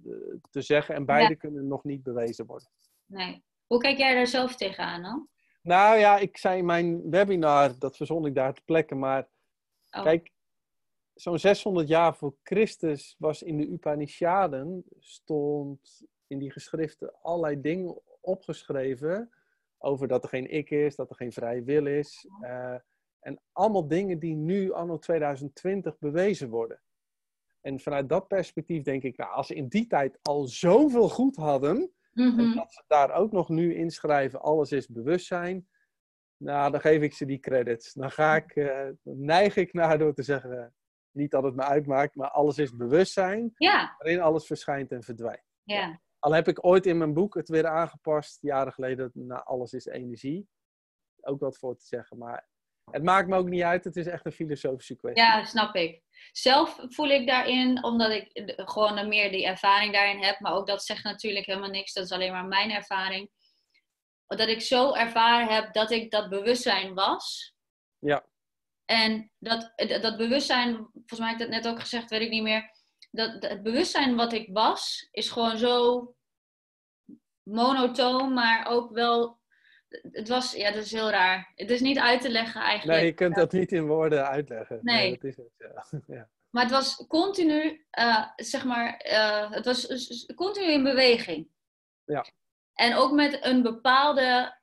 te zeggen en beide kunnen nog niet bewezen worden. Nee. Hoe kijk jij daar zelf tegenaan dan? Nou ja, ik zei in mijn webinar, dat verzon ik daar te plekken, maar Oh. kijk, zo'n 600 jaar voor Christus was in de Upanishaden, stond in die geschriften allerlei dingen opgeschreven over dat er geen ik is, dat er geen vrije wil is. eh, en allemaal dingen die nu, anno 2020, bewezen worden. En vanuit dat perspectief denk ik, nou, als ze in die tijd al zoveel goed hadden, Mhm. en dat ze daar ook nog nu inschrijven, alles is bewustzijn. Nou, dan geef ik ze die credits. Dan ga ik, eh, dan neig ik naar door te zeggen, eh, niet dat het me uitmaakt, maar alles is bewustzijn, Ja, waarin alles verschijnt en verdwijnt. ja. Al heb ik ooit in mijn boek het weer aangepast, jaren geleden, naar alles is energie. Ook wat voor te zeggen, maar het maakt me ook niet uit. Het is echt een filosofische kwestie. Ja, snap ik. Zelf voel ik daarin, omdat ik gewoon meer die ervaring daarin heb, maar ook dat zegt natuurlijk helemaal niks, dat is alleen maar mijn ervaring. Dat ik zo ervaren heb dat ik dat bewustzijn was. Ja. En dat, dat bewustzijn, volgens mij heb ik dat net ook gezegd, weet ik niet meer. Dat, het bewustzijn wat ik was, is gewoon zo monotoon, maar ook wel. Het was, ja, dat is heel raar. Het is niet uit te leggen eigenlijk. Nee, je kunt dat niet in woorden uitleggen. Nee. dat is het, ja. ja. Maar het was continu, eh, zeg maar, eh, het was continu in beweging. Ja. En ook met een bepaalde,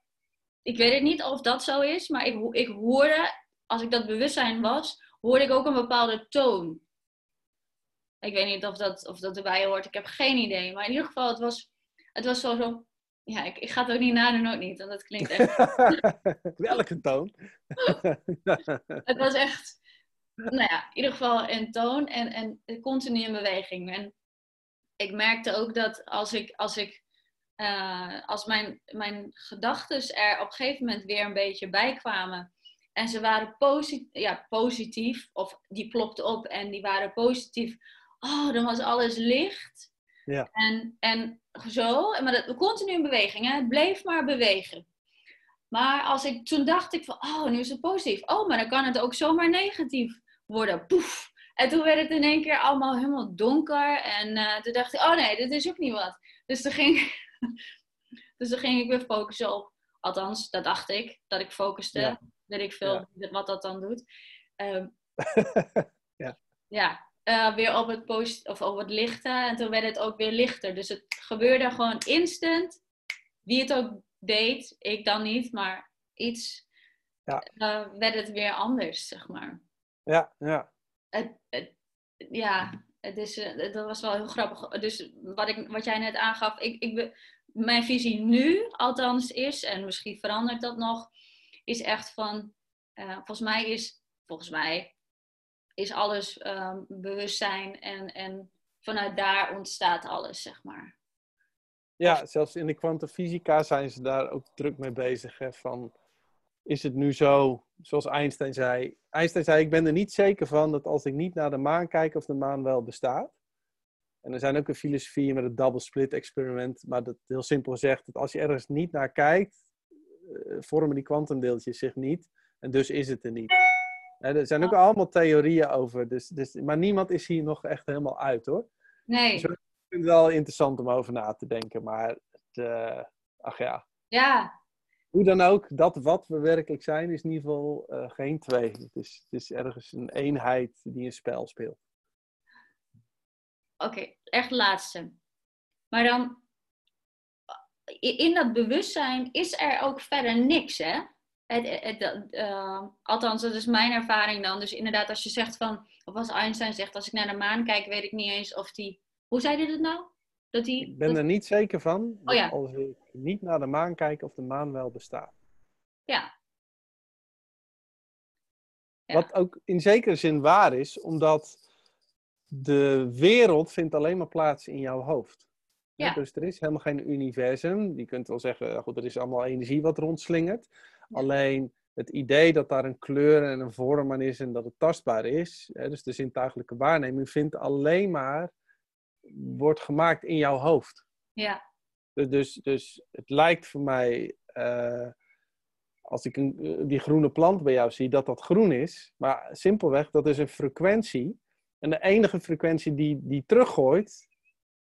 ik weet het niet of dat zo is, maar ik, ik hoorde, als ik dat bewustzijn was, hoorde ik ook een bepaalde toon. Ik weet niet of dat, of dat erbij hoort, ik heb geen idee. Maar in ieder geval, het was, het was zo, zo ja, ik, ik ga het ook niet nadoen, ook niet, want dat klinkt echt Welke toon? Het was echt, nou ja, in ieder geval een toon en, en continu in beweging. En ik merkte ook dat als ik, als ik, eh, als mijn, mijn gedachten er op een gegeven moment weer een beetje bij kwamen. En ze waren posi ja, positief, of die plopten op en die waren positief. Oh, dan was alles licht. Ja. En, en zo, maar dat, continu in beweging, hè? het bleef maar bewegen. Maar als ik, toen dacht ik van, oh, nu is het positief. Oh, maar dan kan het ook zomaar negatief worden. Poef. En toen werd het in één keer allemaal helemaal donker. En eh, toen dacht ik, oh nee, dit is ook niet wat. Dus toen ging, dus toen ging ik weer focussen op, althans, dat dacht ik, dat ik focuste. Ja. Weet ik veel Ja. wat dat dan doet. Ehm, Ja. ja, eh, weer op het, post of op het lichte. En toen werd het ook weer lichter. Dus het gebeurde gewoon instant. Wie het ook deed, ik dan niet, maar iets Ja. eh, werd het weer anders, zeg maar. ja, ja. Het, het- ja, het is, eh, dat was wel heel grappig. Dus wat, ik, wat jij net aangaf, ik, ik, mijn visie nu althans is, en misschien verandert dat nog, is echt van, volgens mij is, volgens mij is alles ehm, bewustzijn en, en vanuit daar ontstaat alles, zeg maar. Ja, zelfs in de kwantumfysica zijn ze daar ook druk mee bezig. Hè, van, is het nu zo, zoals Einstein zei. Einstein zei, ik ben er niet zeker van dat als ik niet naar de maan kijk of de maan wel bestaat. En er zijn ook een filosofie met het double split experiment, maar dat heel simpel zegt dat als je ergens niet naar kijkt, eh, vormen die kwantumdeeltjes zich niet. En dus is het er niet. Hè, er zijn ook allemaal theorieën over, dus, dus, maar niemand is hier nog echt helemaal uit hoor. Nee, Zo- Ik vind het wel interessant om over na te denken, maar het, eh, ach ja, ja, hoe dan ook, dat wat we werkelijk zijn is in ieder geval eh, geen twee. Het is, het is ergens een eenheid die een spel speelt. Oké, echt laatste. Maar dan, in dat bewustzijn is er ook verder niks, hè? Het, het, het, eh, althans, dat is mijn ervaring dan. Dus inderdaad, als je zegt van, of als Einstein zegt, als ik naar de maan kijk, weet ik niet eens of die. Hoe zei hij dat nou? Dat die. Ik ben dat- er niet zeker van Oh ja. als ik niet naar de maan kijk of de maan wel bestaat. Ja, Wat ook in zekere zin waar is, omdat de wereld vindt alleen maar plaats in jouw hoofd. Ja. Dus er is helemaal geen universum. Je kunt wel zeggen, goed, er is allemaal energie wat rondslingert. Alleen het idee dat daar een kleur en een vorm aan is en dat het tastbaar is, hè, dus de zintuigelijke waarneming, vindt alleen maar, wordt gemaakt in jouw hoofd. Ja, Dus, dus, het lijkt voor mij, eh, als ik een, eh, die groene plant bij jou zie, dat dat groen is. Maar simpelweg, dat is een frequentie. En de enige frequentie die, die teruggooit,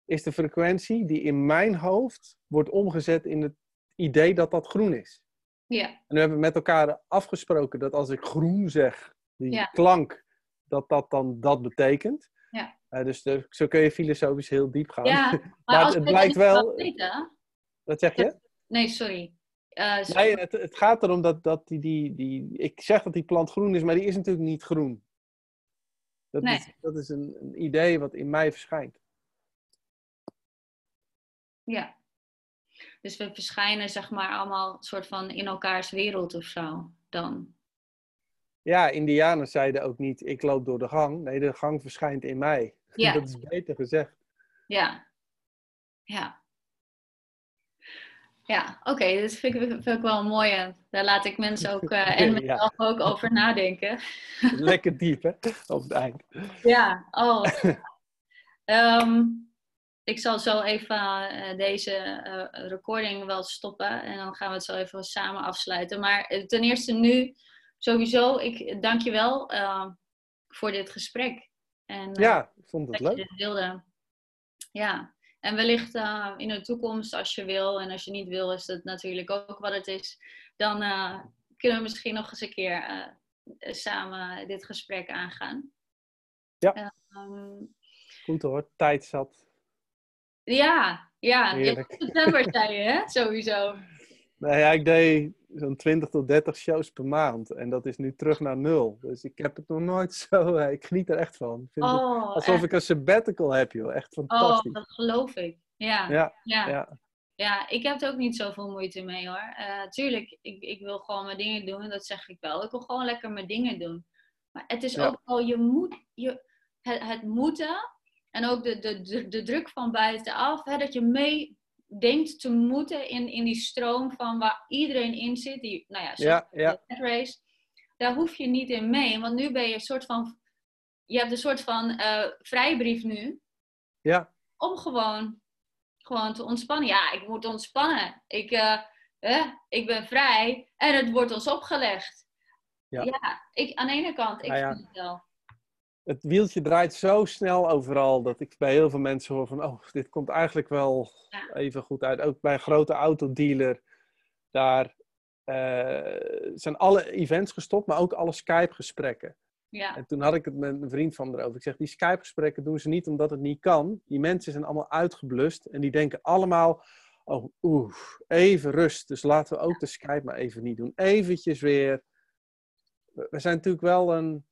is de frequentie die in mijn hoofd wordt omgezet in het idee dat dat groen is. Ja, En we hebben met elkaar afgesproken dat als ik groen zeg, die Ja. klank, dat dat dan dat betekent. Ja. Eh, dus de- zo kun je filosofisch heel diep gaan. ja. Maar, Maar als het blijkt wel- weten- Wat zeg je? Nee, sorry. Eh, Nee, het, het gaat erom dat, dat die, die, die... Ik zeg dat die plant groen is, maar die is natuurlijk niet groen. Dat Nee. is, dat is een, een idee wat in mij verschijnt. Ja. Dus we verschijnen zeg maar allemaal soort van in elkaars wereld of zo dan. Ja, Indianen zeiden ook niet, ik loop door de gang. Nee, de gang verschijnt in mij. Ja. Dat is beter gezegd. Ja. Ja. Ja, oké, dat vind ik, vind ik wel een mooie. Daar laat ik mensen ook eh, en Ja. mezelf ook over nadenken. Lekker diep, hè? Op het eind. Ja, oh. Ehm, ik zal zo even eh, deze eh, recording wel stoppen en dan gaan we het zo even samen afsluiten. Maar eh, ten eerste nu, sowieso, ik dank je wel voor dit gesprek. En, Ja, ik vond het dat je leuk. dit wilde. Ja, en wellicht in de toekomst, als je wil en als je niet wil, is dat natuurlijk ook wat het is. Dan kunnen we misschien nog eens een keer samen dit gesprek aangaan. Ja. Ehm, Goed hoor, tijd zat. Ja, ja. Heerlijk. september zei je, hè? Sowieso. Nou ja, ik deed zo'n 20 tot 30 shows per maand. En dat is nu terug naar nul. Dus ik heb het nog nooit zo... eh, Ik geniet er echt van. Ik vind het Oh, alsof echt. ik een sabbatical heb, joh. Echt oh, fantastisch. dat geloof ik. Ja, Ja, ja. ja. Ja, ik heb er ook niet zoveel moeite mee hoor. Eh, tuurlijk, ik, ik wil gewoon mijn dingen doen, dat zeg ik wel. Ik wil gewoon lekker mijn dingen doen. Maar het is Ja. ook wel, je moet, je, het, het moeten en ook de, de, de, de druk van buitenaf, hè, dat je mee denkt te moeten in, in die stroom van waar iedereen in zit. Die, nou ja, Ja, ja. de race. Daar hoef je niet in mee, want nu ben je een soort van, je hebt een soort van eh, vrijbrief nu ja. om gewoon, gewoon te ontspannen. Ja, ik moet ontspannen. Ik, eh, ik ben vrij en het wordt ons opgelegd. Ja. Ja, ik, aan de ene kant, ik Nou ja. vind het wel. Het wieltje draait zo snel overal dat ik bij heel veel mensen hoor van, oh, dit komt eigenlijk wel Ja. even goed uit. Ook bij een grote autodealer, daar eh, zijn alle events gestopt, maar ook alle Skype-gesprekken. Ja, En toen had ik het met een vriend van me erover. Ik zeg, die Skype-gesprekken doen ze niet omdat het niet kan. Die mensen zijn allemaal uitgeblust en die denken allemaal, oh, oeh, even rust. Dus laten we ook de Skype maar even niet doen. Eventjes weer. We we zijn natuurlijk wel een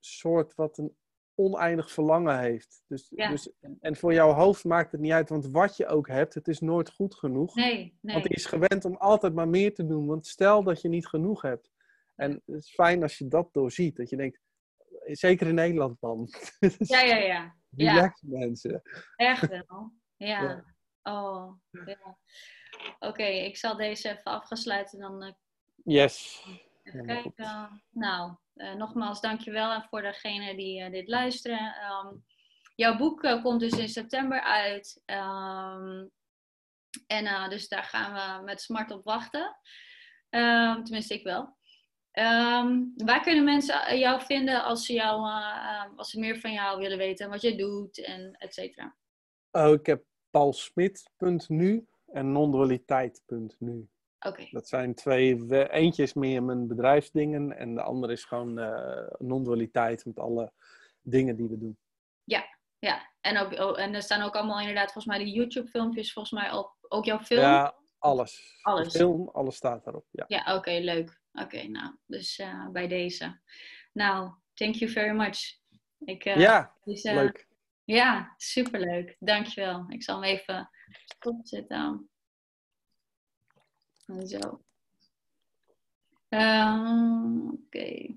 soort wat een oneindig verlangen heeft. Dus, Ja. dus, en voor jouw hoofd maakt het niet uit, want wat je ook hebt, het is nooit goed genoeg. nee, nee. Want die is gewend om altijd maar meer te doen. Want stel dat je niet genoeg hebt. En het is fijn als je dat doorziet. Dat je denkt, zeker in Nederland dan. Ja, ja, ja. Ja, Relax mensen. echt wel. Ja. Ja. Oh, ja. Oké, ik zal deze even afgesluiten. Dan eh, Yes. even kijken. Nou, eh, nogmaals dankjewel en voor degenen die eh, dit luisteren. Ehm, jouw boek eh, komt dus in september uit. Ehm, en dus daar gaan we met smart op wachten. Ehm, tenminste, ik wel. Waar kunnen mensen jou vinden als ze, als ze meer van jou willen weten, wat je doet en et cetera? Oh, ik heb paulsmit.nu en nondualiteit.nu. Dat zijn twee. we- Eentje is meer mijn bedrijfsdingen en de andere is gewoon eh non-dualiteit met alle dingen die we doen. ja. En, ook, oh, en er staan ook allemaal inderdaad volgens mij die YouTube-filmpjes, volgens mij op, ook jouw film. Ja, alles. Alles. De film, alles staat daarop. Ja. Ja, oké, leuk. Oké, nou, dus eh, bij deze. Nou, thank you very much. Ik, eh, ja, dus, leuk. Ja, superleuk. Dankjewel. Ik zal hem even stopzetten. Zo. Ehm, Oké.